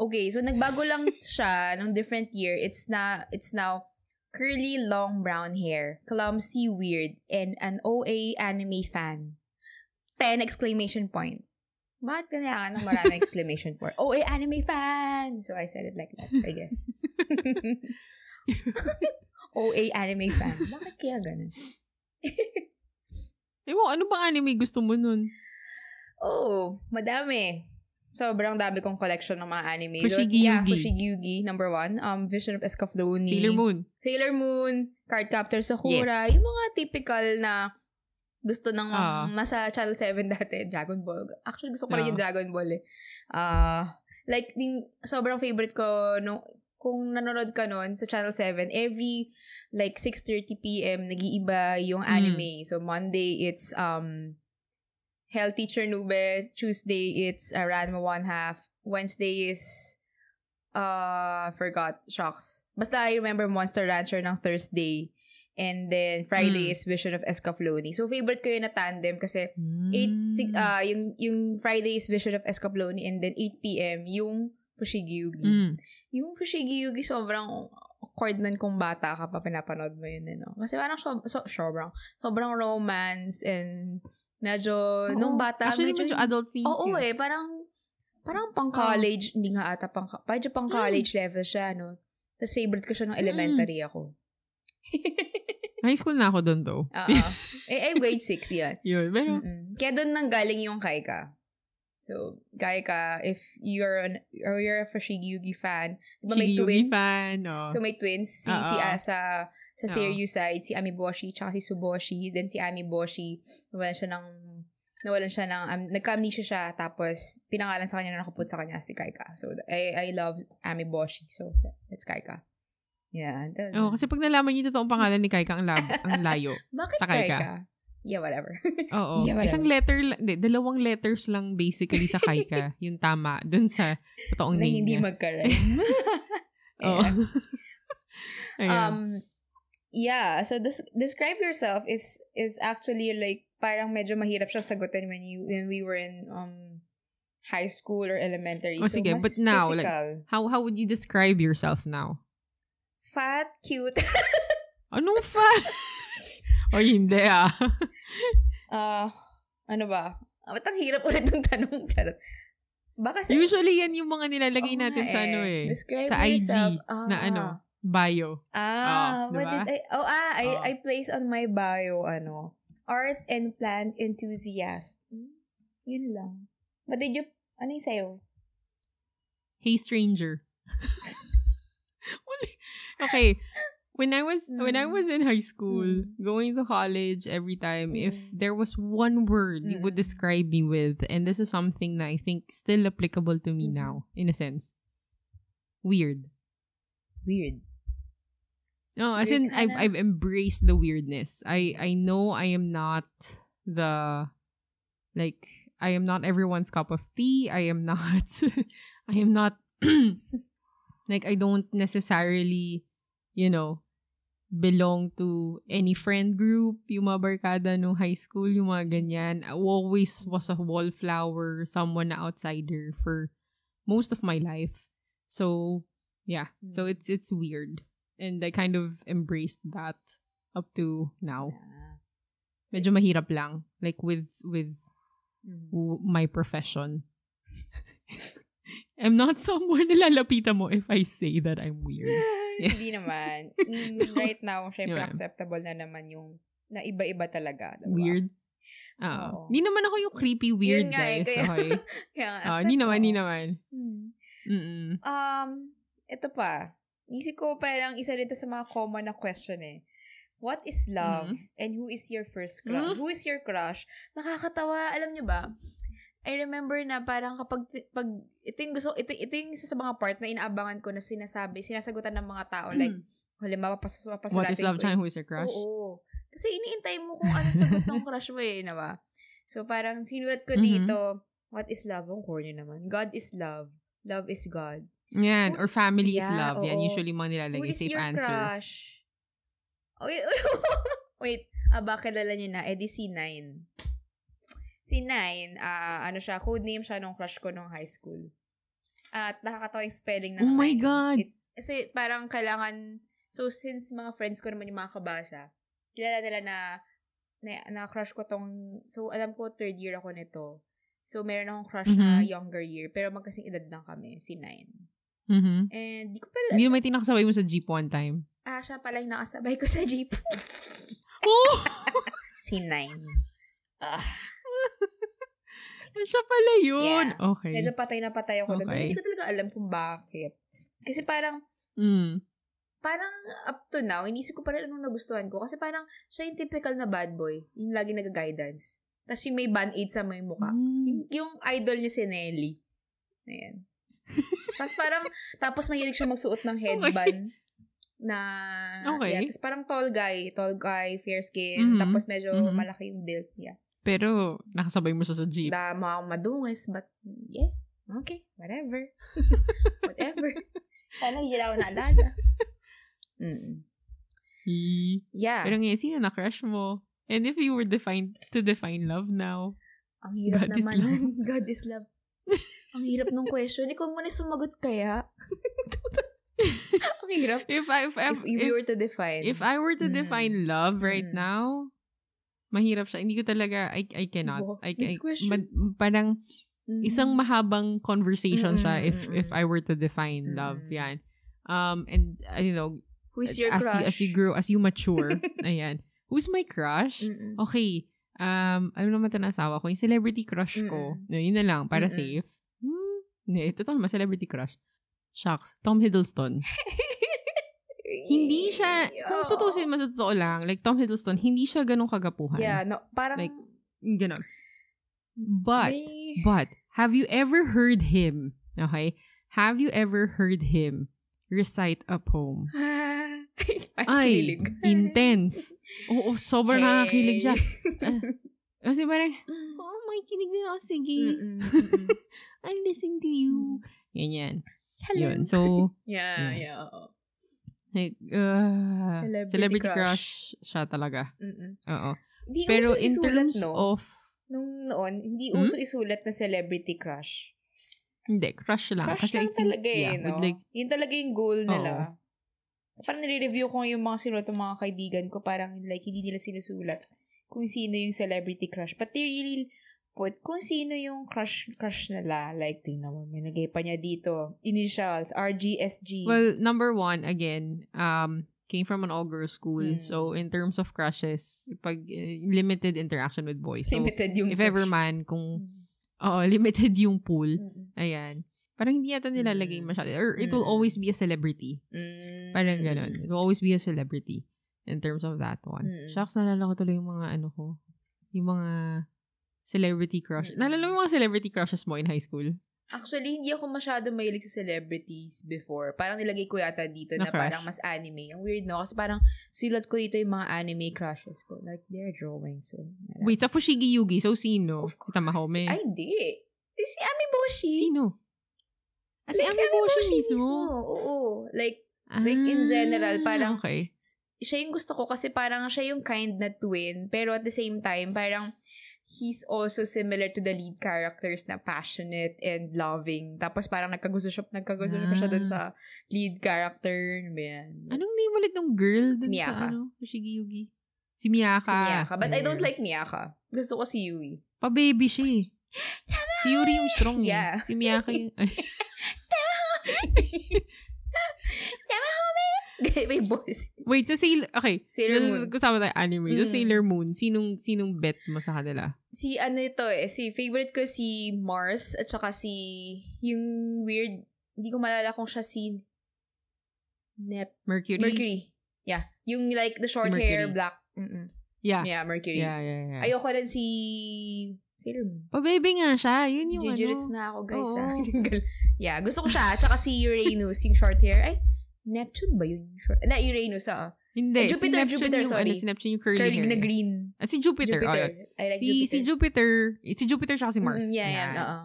okay. So, nagbago lang siya nung different year. It's na, it's now curly, long brown hair, clumsy, weird, and an OA anime fan. 10 exclamation point. Bakit kailangan ng marami exclamation point? OA anime fan! So, I said it like that, I guess. OA anime fan. Bakit kaya ganun? Ewan, ano bang anime gusto mo nun? Oh, madami. Sobrang dami kong collection ng mga anime. Fushigi yeah, Yugi. Fushigi Yugi, number one. Um, Vision of Escaflowne. Sailor Moon. Sailor Moon, Cardcaptor Sakura. Yes. Yung mga typical na gusto ng Ah. nasa Channel 7 dati, Dragon Ball. Actually, gusto ko rin Ah. yung Dragon Ball eh. Ah, like, yung sobrang favorite ko, no, kung nanonood ka nun sa Channel 7, every like 6.30pm, nag-iiba yung Mm. anime. So, Monday, it's um healthy Chernube. Tuesday, it's uh, Ranma one half. Wednesday is, uh, forgot, shocks. Basta I remember Monster Rancher ng Thursday. And then Friday Mm. is Vision of Escaflowne. So favorite ko yun na tandem kasi Mm. 8 sig, ah yung yung Friday is Vision of Escaflowne and then 8 p.m. yung Fushigi Yugi. Mm. Yung Fushigi Yugi sobrang awkward nun kung bata ka pa pinapanood mo yun, eh, no? Kasi parang so, so, sobrang, sobrang romance and medyo, nung Oo. bata, Actually, medyo adult themes Oo yun. eh, parang, parang pang college, hindi nga ata pang, medyo pang Mm. college level siya, no? Tapos favorite ko siya nung elementary ako. High school na ako doon though. Oo. eh, eh, grade 6 yan. Yun. Pero, Mm-mm. Kaya doon nang galing yung Kaika. So, Kaika, if you're an, or you're a Fushigi Yugi fan, di ba may twins? fan. Oh. So, may twins. Si, Oo. si ah, sa. Seiryu side, si Amiboshi, tsaka si Suboshi. Then si Amiboshi, nawalan siya ng, nawalan siya ng, um, nagka-amnesia siya, tapos pinangalan sa kanya na nakaput sa kanya si Kaika. So, I, I love Amiboshi. So, that's Kaika. Yeah. oh, kasi pag nalaman niyo totoong pangalan ni Kaika, ang, lab, ang layo. Bakit sa Kaika. Kaika? Yeah, whatever. Oo. Yeah, whatever. Isang letter, hindi, dalawang letters lang basically sa Kaika. yung tama. Dun sa totoong na name hindi niya. magka-rhyme. Oo. Um yeah so des- describe yourself is is actually like parang medyo mahirap siya sagutin when you when we were in um high school or elementary Oh, so sige, but now, like- physical. how how would you describe yourself now? Fat cute Anong fa? o hindi ah. uh ano ba Ah, ba't ang hirap ulit ng tanong charot baka sa Usually yan yung mga nilalagay Oo natin nga sa ano eh. describe sa IG yourself. na Ah. ano, bio. Ah, Oh, what diba? did I, oh ah, I, Oh. I place on my bio, ano, art and plant enthusiast. Hmm, Yun lang. But did you, ano yung sa'yo? Hey stranger. Okay. When I was when I Mm. was in high school, Mm. going to college every time, if Mm. there was one word you would Mm. describe me with, and this is something that I think still applicable to me Mhm. now, in a sense. Weird. Weird. No, as Weird in I've. I've embraced the weirdness. I I know I am not the like I am not everyone's cup of tea. I am not I am not like I don't necessarily, you know, belong to any friend group, yung mga barkada nung high school, yung mga ganyan. I always was a wallflower, someone na outsider for most of my life. So, yeah. So it's it's weird. And I kind of embraced that up to now. Ah. Medyo mahirap lang. Like with with w- my profession. I'm not someone na lalapitan mo if I say that I'm weird. Hindi naman. Mean, right now, syempre Diba? acceptable na naman yung na iba-iba talaga. diba? Weird? Oo. Oo. Hindi naman ako yung creepy weird Yun nga eh, guys. kaya- Okay. Kaya nga, Ah, hindi naman, hindi naman. Hmm. Mm-mm. Um, ito pa. Isip ko parang isa dito sa mga common na question eh. What is love? And who is your first crush? Mm. Who is your crush? Nakakatawa. Alam niyo ba? I remember na parang kapag pag ito yung gusto ito, ito yung isa sa mga part na inaabangan ko na sinasabi, sinasagutan ng mga tao like halimbawa papas papasulatin Mm. What is love eh. Who is your crush? Oo. Kasi iniintay mo kung ano sagot ng crush mo eh, na ba? So parang sinulat ko Mhm. dito, what is love? Ang corny naman. God is love. Love is God. Yan. Who- Or family is Yeah, love. Yan. oo. Usually mga Who nilalagay. is Safe your answer. crush? Wait, wait. Ah, ba, kilala niyo na. Eh, di si Nine. Si Nine, ah, ano siya, code name siya nung crush ko nung high school. At nakakatawa yung spelling ng Oh my Nine. God! It- kasi parang kailangan, so since mga friends ko naman yung mga kabasa, kilala nila na, na, na crush ko tong, so alam ko third year ako nito. So meron akong crush na Mhm. younger year, pero magkasing edad lang kami, si Nine. Mhm. And di ko pala, Hindi naman tinakasabay mo sa jeep one time. Ah, siya pala yung nakasabay ko sa jeep. Oh! si Nine. Ah, Siya pala yun. Yeah. Okay. medyo patay na patay ako doon. Okay. Hindi ko talaga alam kung bakit. Kasi parang, Mm. parang up to now, inisip ko pa rin anong nagustuhan ko. Kasi parang, siya yung typical na bad boy. Yung lagi nag-guidance. Tapos yung may band-aid sa may mukha. Mm. Yung, yung idol niya si Nelly. Ayan. tapos parang, tapos mahilig siya magsuot ng headband. Na, Okay. yeah, tapos parang tall guy, tall guy, fair skin, Mhm. tapos medyo Mhm. malaki yung build niya. Pero, nakasabay mo siya sa jeep. Dama akong madungis, but yeah, okay, whatever. whatever. Sana hindi ako naalala. Mm. Yeah. Pero ngayon, sino na crush mo? And if you were defined to define love now, Ang hirap God is naman. love. nun. God is love. Ang hirap nung question. Ikaw muna sumagot kaya. Ang hirap. if I, if, If, if, you were to define. if I were to Mm. define love right Mm. now, mahirap siya. Hindi ko talaga, I, I cannot. I, Next I- question. ma- parang Mm. isang mahabang conversation siya Mm-mm, if mm-mm. if I were to define love. Mm-mm. Yan. Um, and, uh, you know, Who's your as crush? you, as you grow, as you mature, ayan. Who's my crush? Mm-mm. Okay. Um, alam naman ito na asawa ko. Yung celebrity crush ko. Yun, yun na lang. Para Mm-mm. safe. Hmm. Ito naman, celebrity crush. Shucks. Tom Hiddleston. Hindi siya, kung tutusin mo sa totoo lang, like Tom Hiddleston, hindi siya ganun kagapuhan. Yeah, no, parang, Like, Ganun. But, may, but, have you ever heard him, okay? Have you ever heard him recite a poem? Ay, intense. Oo, sobrang nakakakilig siya. Hey. Kasi parang, oh, may kinig din ako. Sige. Mm-mm, mm-mm. I'll listen to you. Ganyan. Hello. Yun. So, Yeah, Yeah. yeah. Like, uh, Celebrity celebrity, crush. crush. siya talaga. Mm-mm. Oo. Hindi Pero uso in isulat, terms no? of, Nung noon, hindi Hmm? uso isulat na celebrity crush. hindi, crush lang. Crush Kasi I lang think, talaga eh, yeah, no? like, Yun talaga yung goal nila. So, parang nire-review ko yung mga sinulat ng mga kaibigan ko, parang like, hindi nila sinusulat kung sino yung celebrity crush. But they really put kung sino yung crush crush nila. Like, tingnan mo, may nagay pa niya dito. Initials, RGSG. well, number one, again, um, came from an all-girls school. Mm. So, in terms of crushes, pag eh, limited interaction with boys. So, limited yung if ever man, kung, Mm. oo, limited yung pool, Mm. ayan. Parang hindi yata nilalagay Mm. masyado. Or it will Mm. always be a celebrity. Mm. Parang ganun. It will always be a celebrity in terms of that one. Mm. Shucks, naalala ko tuloy yung mga ano ko. Yung mga celebrity crush. Mm. Naalala mo yung mga celebrity crushes mo in high school? Actually, hindi ako masyado mahilig sa celebrities before. Parang nilagay ko yata dito Na na, crush? parang mas anime. Ang weird, no? Kasi parang silat ko dito yung mga anime crushes ko. Like, they're drawing. So, Wait, sa Fushigi Yugi, so sino? Of course. Kita Mahome. Ay, hindi. Eh, Si Amiboshi. Sino? Ah, si Like, Amiboshi mismo. Oo. Like, like, in general, parang- Okay. siya yung gusto ko kasi parang siya yung kind na twin. Pero at the same time, parang he's also similar to the lead characters na passionate and loving. Tapos parang nagkagusto siya, nagkagusto pa siya dun Ah. sa lead character. Ano ba yan? Anong name ulit ng girl dun Si Miyaka. sa ano? Fushigi Yugi? Si Miyaka. Si Miyaka. But I don't like Miyaka. Gusto ko si Yui. Pa-baby siya eh. Si Yuri yung strong eh. Yeah. Si Miyaka yung... Ay, May boys. Wait, sa Sailor... Okay. Sailor Moon. Kasama tayo anime. Mm. Sailor Moon, sinong, sinong bet mo sa kanila? Si ano ito eh, si favorite ko si Mars at saka si yung weird, hindi ko malala kung siya si Nep Mercury? Mercury. Yeah. Yung like the short Si hair, Mercury. black. Mm-mm. Yeah. Yeah, Mercury. Yeah, yeah, yeah. Ayoko rin si Sailor Moon. Pa-baby nga siya. Yun yung Gigirits ano. na ako, guys. Oo. ah. yeah, gusto ko siya. Tsaka si Uranus, yung short hair. Ay, Neptune ba yun? yung Short, na, Uranus, ah. Hindi. Eh, Jupiter, si Neptune Jupiter, yung, sorry. Ano, si Neptune yung curly, Curly hair. na green. Ah, si Jupiter. Jupiter. oh, I like si, Jupiter. si Jupiter, si Jupiter siya si Mars. Mm, yeah, yeah. Yan. oo.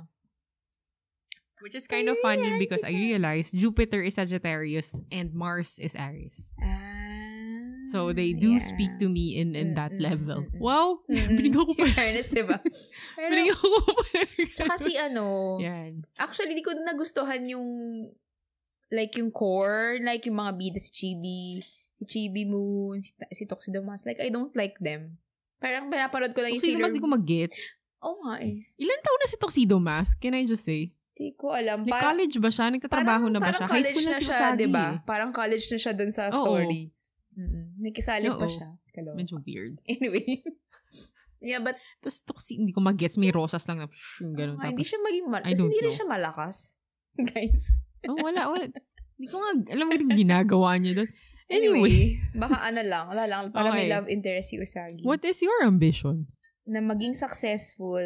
Which is kind of funny because I realized Jupiter is Sagittarius and Mars is Aries. Ah, So they do yeah. speak to me in in Mm, that mm, level. mm, mm. Wow! Mm-mm. Binigyan ko pa. Fairness, diba? Pero, Binigyan ko pa. tsaka si ano, Yan. actually, di ko nagustuhan yung, like, yung core, like, yung mga bida si Chibi, si Chibi Moon, si, si Toxidomas. Like, I don't like them. Parang pinapanood ko lang yung Mask, di ko mag-gets. Oo nga eh. Ilan taon na si Tuxedo Mask? Can I just say? Di ko alam. Like, Parang- college ba siya? Nagtatrabaho na ba parang siya? High college school na, na si siya, diba? eh. Parang college na siya dun sa Oo. story. Mm-mm. Nakisalib pa Oo. siya. Kaloka. Medyo weird. Anyway. yeah, but Tapos Tuxedo, hindi ko mag-gets. May rosas lang na, psh, ganun. hindi Tapos- siya maging mal- I Kasi don't hindi rin siya malakas. Guys. Oh, wala, wala. Hindi ko nga, alam mo rin ginagawa niya doon. Anyway, Anyway, baka ano lang, wala lang, para may Okay. love interest si Usagi. what is your ambition? Na maging successful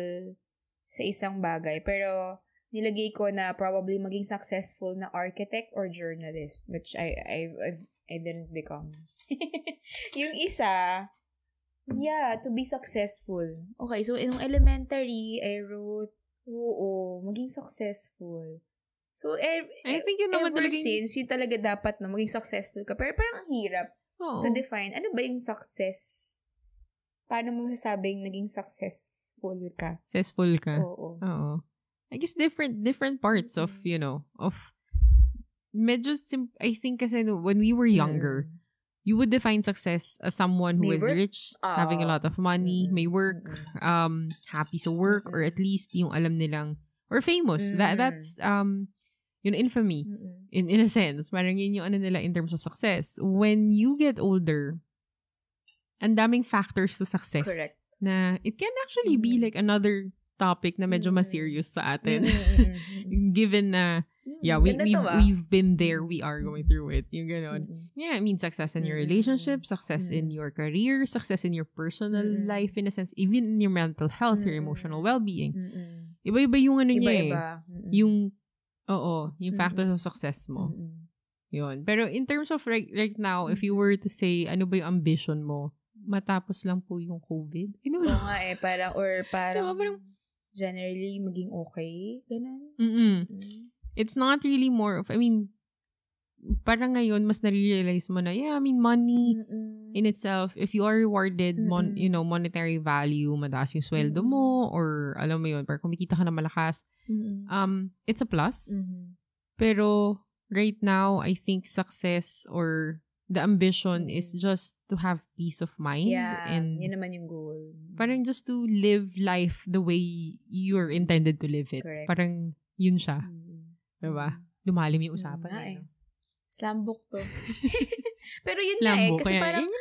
sa isang bagay. Pero, nilagay ko na probably maging successful na architect or journalist, which I, I, I've, I didn't become. yung isa, Yeah, to be successful. Okay, so in elementary, I wrote, oo, maging successful. So, e- I think yun naman ever talaga yung- since, yun talaga dapat na maging successful ka. Pero parang ang hirap Oo. to define. Ano ba yung success? Paano mo masasabing naging successful ka? Successful ka. Oo. Oo. I guess different different parts of, you know, of medyo sim- I think kasi no, when we were younger, Mm. you would define success as someone who May is work? rich, having a Ah. lot of money, Mm-mm. may work, um happy sa work or at least yung alam nilang or famous. That Mm. that's um you know infamy Mm-mm. in in a sense. Parang yun yung ano nila in terms of success. When you get older, ang daming factors to success. Correct. Na it can actually be Mm. like another topic na medyo mas serious sa atin. Mm-mm. Given na, yeah, we, we've, ah. we've been there, we are going through it. Yung ganon. Mm-mm. Yeah, I mean, success in your relationship, success in your career, success in your personal life, in a sense, even in your mental health, your emotional well-being. Iba-iba yung ano niya eh. Iba-iba. Yung, oo, yung Mm-mm. factors of success mo. Mm-mm. Yun. Pero in terms of right, right now, if you were to say, ano ba yung ambition mo, matapos lang po yung COVID. Ano? Oo nga eh, parang, or parang, Diba, parang- generally, maging okay. Ganun. Mm-mm. Mm. It's not really more of, I mean, parang ngayon, mas nare-realize mo na, yeah, I mean, money Mm-mm. in itself, if you are rewarded, mon, Mm-mm. you know, monetary value, mataas yung sweldo Mm-mm. mo, or alam mo yun, parang kumikita ka na malakas, Mm-mm. um, it's a plus. Mhm. Pero, right now, I think success or the ambition Mm-mm. is just to have peace of mind. Yeah, and yun naman yung goal. parang just to live life the way you're intended to live it. Correct. Parang, yun siya. Mm. Diba? Lumalim yung Yun usapan. nga eh, eh. no? Slam book to. Pero yun nga eh, kasi Kaya, parang, yun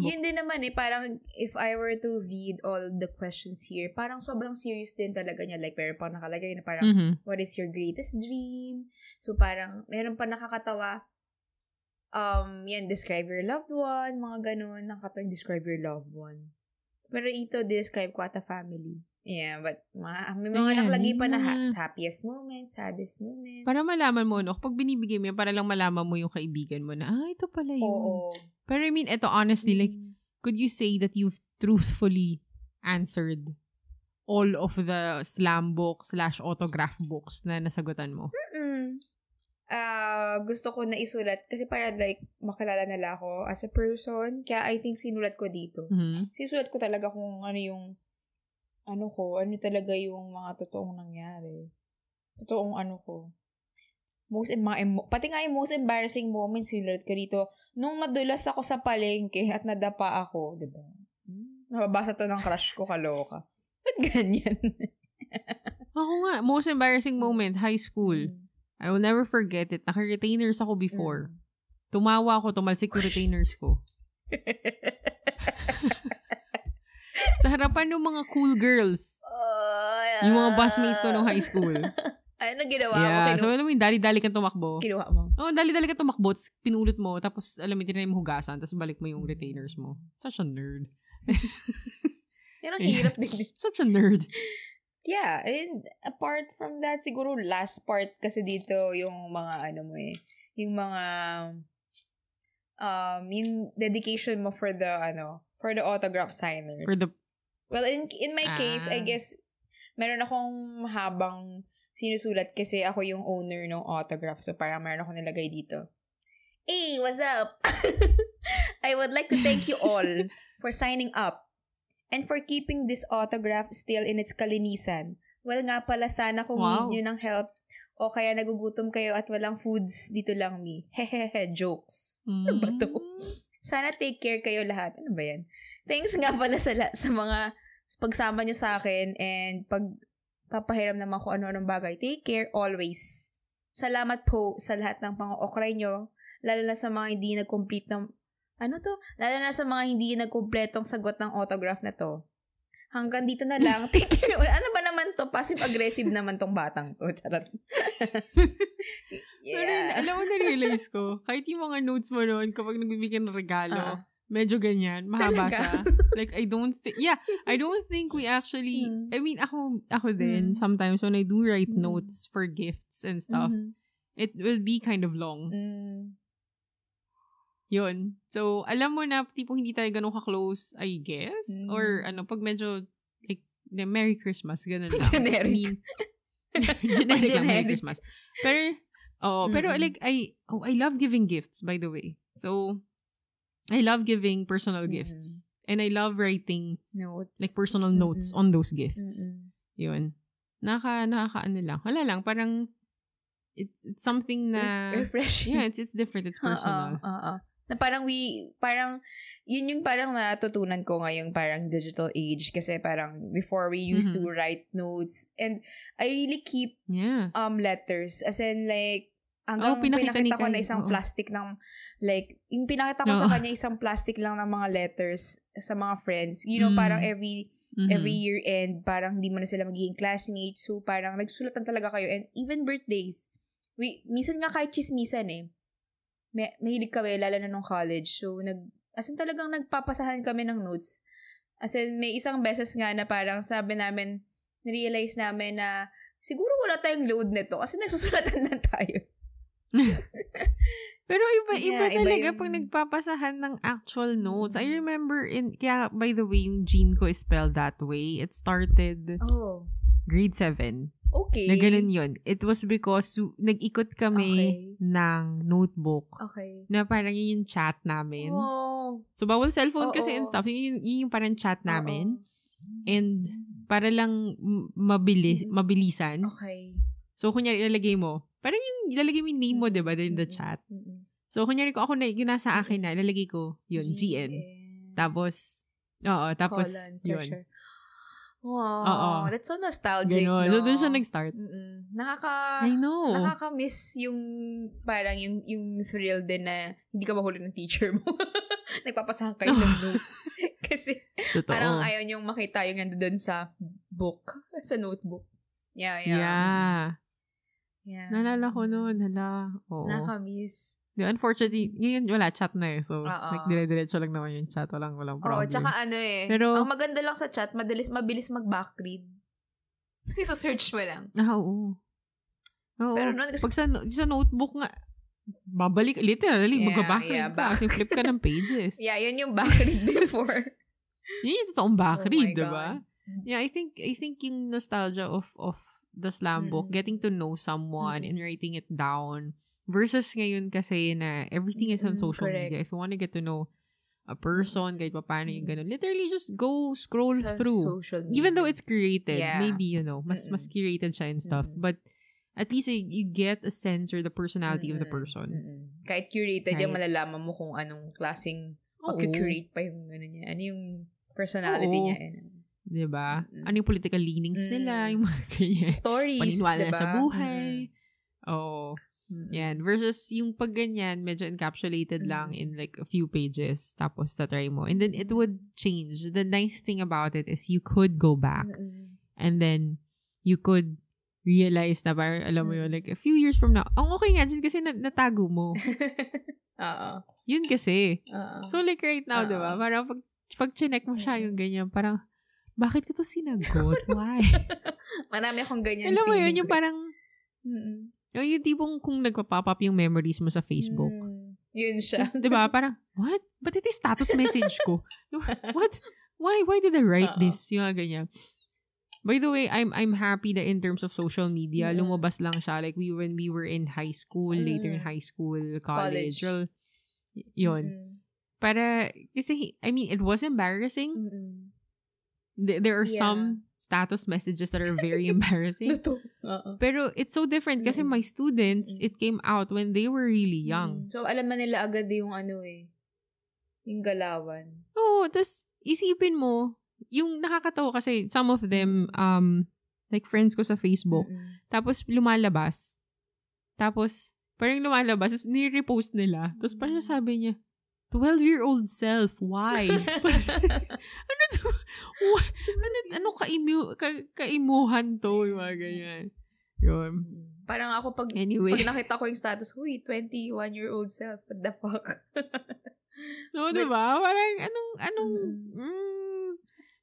book. yun din naman eh, parang if I were to read all the questions here, parang sobrang serious din talaga niya. Like, meron pa nakalagay na parang, Mhm. what is your greatest dream? So, parang, meron pa nakakatawa, um, yan, describe your loved one, mga ganun, nakakatawa describe your loved one. Pero ito, describe ko at a family. Yeah, but mga, may mga Ayan, nakalagay pa na ha- happiest moment, saddest moment. Para malaman mo, no? Kapag binibigay mo yan, para lang malaman mo yung kaibigan mo na, ah, ito pala yun. Oo. Pero I mean, ito honestly, like, Mm. could you say that you've truthfully answered all of the slam book slash autograph books na nasagutan mo? Mm. Ah, gusto ko na isulat kasi para like makilala nila ako as a person. Kaya I think sinulat ko dito. Mhm. Sinulat ko talaga kung ano yung ano ko, ano talaga yung mga totoong nangyari. Totoong ano ko. Most em- mga pati nga yung most embarrassing moments sinulat ko dito. Nung nadulas ako sa palengke at nadapa ako, di ba? Hmm, Nababasa to ng crush ko, kaloka. Ba't ganyan? Ako nga, most embarrassing moment, high school. Mm. I will never forget it. Naka-retainers ako before. Tumawa ako, tumalsik yung retainers ko. Sa harapan ng mga cool girls. Oh, Yung mga busmate ko nung high school. Ano ginawa Yeah. mo? So, Kinu- alam mo yun, dali-dali kang tumakbo. kinuha mo. Oh, dali-dali ka tumakbo, tapos pinulot mo, tapos alam mo, tinry mo hugasan, tapos balik mo yung retainers mo. Such a nerd. Yan ang hirap din. Such a nerd. Yeah, and apart from that, siguro last part kasi dito yung mga ano mo eh, yung mga um yung dedication mo for the ano, for the autograph signers. For the- Well, in in my case, I Ah. guess meron akong mahabang sinusulat kasi ako yung owner ng autograph. So parang meron ako nilagay dito. Hey, what's up? I would like to thank you all for signing up and for keeping this autograph still in its kalinisan. Well nga pala, sana kung Wow. need nyo ng help o kaya nagugutom kayo at walang foods, dito lang me. Hehehe, jokes. Ano ba to? Sana take care kayo lahat. Ano ba yan? Thanks nga pala sa, la- sa mga pagsama nyo sa akin and pag papahiram naman kung ano-anong bagay. Take care always. Salamat po sa lahat ng pang-okray nyo, lalo na sa mga hindi nag-complete ng ano to? Lalo na sa mga hindi nagkumpletong sagot ng autograph na to. Hanggang dito na lang. Take care. Ano ba naman to? Passive-aggressive naman tong batang to. Charot. Pero yun, alam mo, na-realize ko, kahit yung mga notes mo noon, kapag nagbibigyan ng regalo, Ah. medyo ganyan, mahaba Talaga? siya. Like, I don't think, yeah, I don't think we actually, Mm. I mean, ako, ako din, Mm. sometimes when I do write Mm. notes for gifts and stuff, Mhm. it will be kind of long. Mm. Yun. So, alam mo na, tipong hindi tayo ganun ka-close, I guess. Mm. Or, ano, pag medyo, like, the Merry Christmas, ganun lang. Generic. I mean, generic lang, Merry Generic. Christmas. Pero, oh, pero Mm-mm. like, I, oh, I love giving gifts, by the way. So, I love giving personal Mm-mm. gifts. And I love writing, Notes. like, personal notes Mm-mm. on those gifts. Mm-mm. Yun. Nakaka, nakakaano lang. Wala lang, parang, it's, it's something na, Ref- refreshing. yeah, it's, it's different. It's personal. Oo, oo. Na parang we, parang, yun yung parang natutunan ko ngayong parang digital age kasi parang before we used to Mhm. write notes and I really keep Yeah. um letters as in like hanggang Oh, pinakita pinakita ko na isang Oo. plastic ng like yung pinakita ko sa Oo. kanya isang plastic lang ng mga letters sa mga friends you know Mm. parang every Mhm. every year end parang hindi mo na sila magiging classmates so parang nagsulatan talaga kayo and even birthdays we minsan nga kahit chismisan eh may, mahilig kami lalo na nung college so nag as in talagang nagpapasahan kami ng notes as in may isang beses nga na parang sabi namin realize namin na siguro wala tayong load nito kasi nagsusulatan na tayo Pero iba, Yeah, iba iba talaga yung- pag nagpapasahan ng actual notes. I Mm. remember in, kaya by the way, yung gene ko is spelled that way. It started oh grade 7. okay Na ganun yun. It was because nag-ikot kami Okay. ng notebook okay na parang yun yung chat namin. oh So, bawal cellphone kasi Oo. and stuff. Yun, yun yung parang chat namin. Oo. And para lang mabili, mabilisan. okay So, kunyari, ilalagay mo. Parang yung ilalagay mo yung name mo, diba, in the chat. So, kunyari ko, ako na, yung nasa akin na, ilalagay ko, yun, GN. Tapos, oo, tapos, Colon, yun. treasure. Wow, Oo. that's so nostalgic, Ganon. no? So, doon siya nag-start. Mm-mm. Nakaka... I know. Nakaka-miss yung parang yung yung thrill din na hindi ka mahuli ng teacher mo. Nagpapasahan kayo ng notes. Kasi Totoo. parang ayaw niyong makita yung nandoon sa book, sa notebook. Yeah, yeah. yeah. Yeah. Nalala ko noon. Hala. Oo. Nakaka-miss. Di, unfortunately, ngayon wala chat na eh. So, Oo. like, dire-diretso lang naman yung chat. Walang, walang Oo, problem. tsaka ano eh. Pero- ang maganda lang sa chat, madalis, mabilis mag-backread. sa search mo lang. Ah, oo. Oo. Pero noon kasi, Pag sa, sa notebook nga, babalik, literally, Yeah, magbabackread yeah, ka. back- Kasi flip ka ng pages. yeah, yun yung backread before. Yun yung totoong Oh backread, di ba? God. Yeah, I think, I think yung nostalgia of, of the slam book, Mm-mm. getting to know someone Mm-mm. and writing it down, versus ngayon kasi na everything is on social correct. media. If you want to get to know a person, kahit pa paano yung ganun, literally just go scroll Sa through. Even though it's curated, Yeah. maybe, you know, mas, mas curated siya and stuff. But, at least eh, you get a sense or the personality of the person. Kahit curated yung Right. malalaman mo kung anong klaseng pag-curate pa yung ano niya. Ano yung personality Oo. niya. Eh. Diba? Mm-mm. Ano yung political leanings nila, Mm. yung mga ganyan. Stories, Paniniwala diba? sa buhay. Oo. Mm-mm. Yan. Versus yung pag ganyan, medyo encapsulated lang Mm. in like a few pages. Tapos tatry mo. And then it would change. The nice thing about it is you could go back. Mm-mm. And then you could realize na parang, alam mo yun, like a few years from now. Ang okay nga dyan kasi na- natago mo. Oo. Yun kasi. Oo. So like right now, di ba? Parang pag, pag chinek mo siya yung ganyan, parang, bakit ko to sinagot? Why? Marami akong ganyan alam mo yun, yung ko. parang, Mm-mm. yung, yung tipong kung nagpa-pop up yung memories mo sa Facebook. Mm. Yun siya. Di ba, parang, what? Ba't ito yung status message ko? what? Why? Why did I write Oo. this? Yung ganyan. By the way, I'm I'm happy that in terms of social media, Mm. lumabas lang siya. Like, we when we were in high school, later in Mm. high school, College. college. Well, yun. Mm-mm. Para, kasi, I mean, it was embarrassing. Mm-mm. Th- There are Yeah. some status messages that are very embarrassing. Oo. Pero it's so different kasi Mm-mm. my students, Mm. it came out when they were really young. Mm. So, alam na nila agad yung ano eh. Yung galawan. Oo, tas isipin mo, yung nakakatawa kasi some of them, um, like friends ko sa Facebook, Mm-mm. tapos lumalabas. Tapos, parang lumalabas, tapos ni-repost nila. Tapos parang sabi niya, 12-year-old self, why? Ano to? What? Ano, ano kaimu, ka, kaimuhan to? Yung mga ganyan. Yun. Mm. Parang ako pag, Anyway. pag nakita ko yung status, huy, 21-year-old self, what the fuck? No, diba? Parang, anong, anong, mm,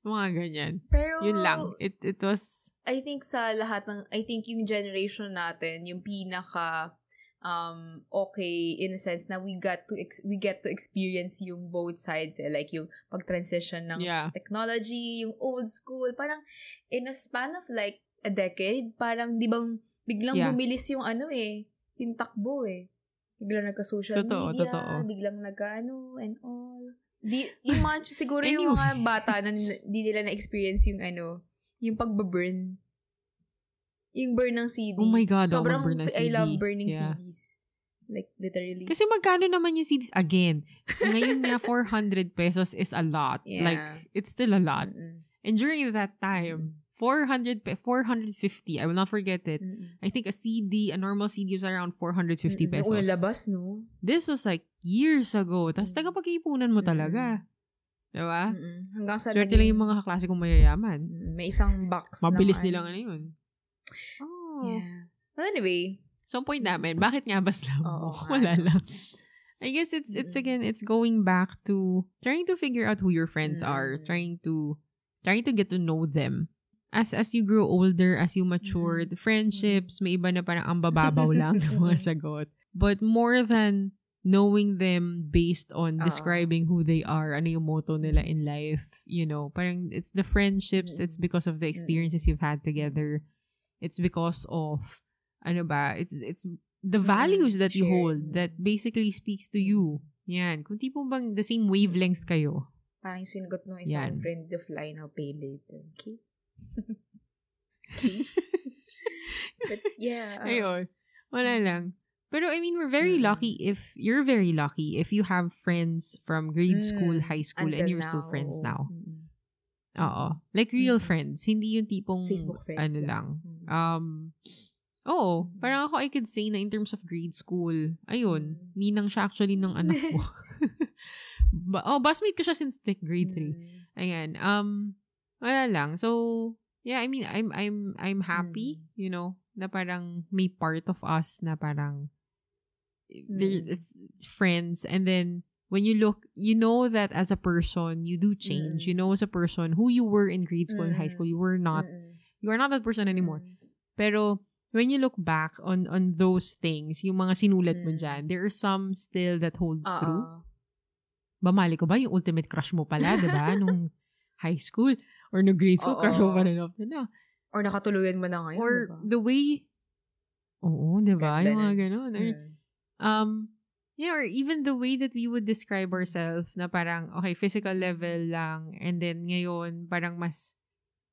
mga ganyan. Pero, Yun lang. It, it was, I think sa lahat ng, I think yung generation natin, yung pinaka, um okay in a sense na we got to ex- we get to experience yung both sides eh. like yung pag-transition ng Yeah. technology, yung old school, parang in a span of like a decade, parang di bang biglang Yeah. bumilis yung ano eh, yung takbo eh. Biglang nagka-social Totoo, media, totoo. biglang nagka-ano and all. Di, yung mga, siguro yung mga bata na n- di nila na-experience yung ano, yung pagbaburn. Yung burn ng CD. Oh my God, oh, Sobrang, mag-burn ng I love CD. burning Yeah. CDs. Like, literally. Kasi magkano naman yung CDs? Again, ngayon nga 400 pesos is a lot. Yeah. Like, it's still a lot. Mm-mm. And during that time, 400, pe- 450, I will not forget it. Mm-mm. I think a CD, a normal CD was around 450 Mm-mm. pesos. Unang labas, no? This was like years ago. Tapos tagapag-ipunan mo talaga. Diba? Mm-mm. Hanggang sa Swerte lang yung mga kaklase kong mayayaman. May isang box Mabilis ng, nilang ano yun. Oh. Yeah. So anyway, So, point namin, bakit nga ba slam Oo mo? nga, Wala lang. I guess it's, it's again, it's going back to trying to figure out who your friends are. Trying to, trying to get to know them. As, as you grow older, as you mature, the friendships, may iba na parang ang bababaw lang ng mga sagot. But more than knowing them based on Oo. describing who they are, ano yung motto nila in life, you know, parang it's the friendships, it's Mm. because of the experiences you've had together. It's because of, ano ba, it's, it's the Mm, values that you hold that basically speaks to you. Yan. Kung tipong bang the same wavelength kayo. parang sinagot ng isang Yan. friend of line, I'll pay later. Okay? okay? But yeah. um, Ayun. Wala lang. Pero I mean, we're very Mm. lucky if, you're very lucky if you have friends from grade school, Mm, high school, and you're still friends now. Mm-mm. Oo. Like real Mm. friends. Hindi yung tipong, Facebook friends ano lang. Mm. Um, Oo. Mm. Parang ako, I could say na in terms of grade school, ayun, Mm. ninang siya actually ng anak ko. ba- oh, busmate ko siya since like grade 3. Mm. Ayan. Um, wala lang. So, yeah, I mean, I'm, I'm, I'm happy, Mm. you know, na parang may part of us na parang Mm. it's, it's friends. And then, when you look, you know that as a person, you do change. Mm. You know as a person, who you were in grade school and high Mm. school, you were not, Mm-mm. you are not that person anymore. Mm. Pero, when you look back on on those things, yung mga sinulat mo Mm. dyan, there are some still that holds Oo. true. Bamali ko ba yung ultimate crush mo pala, di ba? Nung high school or no grade school, Oo. crush mo pa rin up na. Or nakatuluyan mo na ngayon, Or diba? the way, oo, di ba? Yung mga nun. ganun. Or, Mm. um, yeah, or even the way that we would describe ourselves na parang, okay, physical level lang, and then ngayon, parang mas,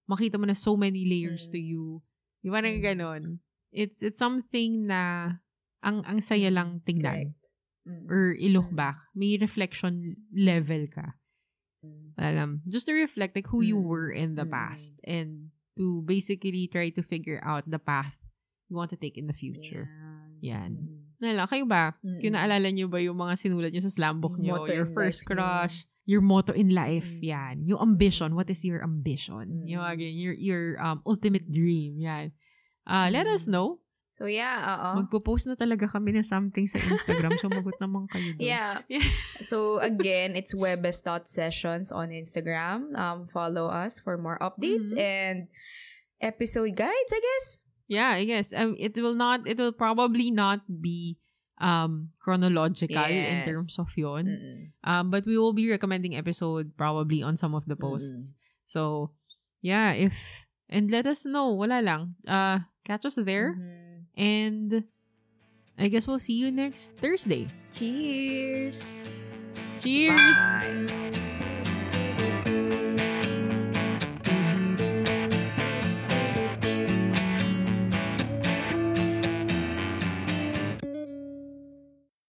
makita mo na so many layers Mm. to you. Yung parang Mm. ganon. It's, it's something na, ang, ang saya lang tingnan. Correct. Mm. Or i-look Mm. back. May reflection level ka. Mm. Alam, just to reflect like who you Mm. were in the Mm. past and to basically try to figure out the path you want to take in the future. Yan. Mm. Nala, kayo ba? Mm-mm. Kung naalala nyo ba yung mga sinulat nyo sa slam book Yung nyo? motto Your first life crush, your motto in life, Mm. yan. Yung ambition, what is your ambition? Mm. Yung ganyan, your, your um, ultimate dream, yan. Uh, let us Mm. know. So yeah, oo. Magpo-post na talaga kami na something sa Instagram. Sumagot naman kayo doon. Yeah. Yeah. so again, it's webes.sessions on Instagram. Um, follow us for more updates Mhm. and episode guides, I guess. Yeah, I guess. Um, it will not, it will probably not be um chronological in terms of yon. Mm-mm. Um, but we will be recommending episode probably on some of the posts. So, yeah, if, and let us know, wala lang. Uh, catch us there. Mhm. And I guess we'll see you next Thursday. Cheers! Cheers! Bye!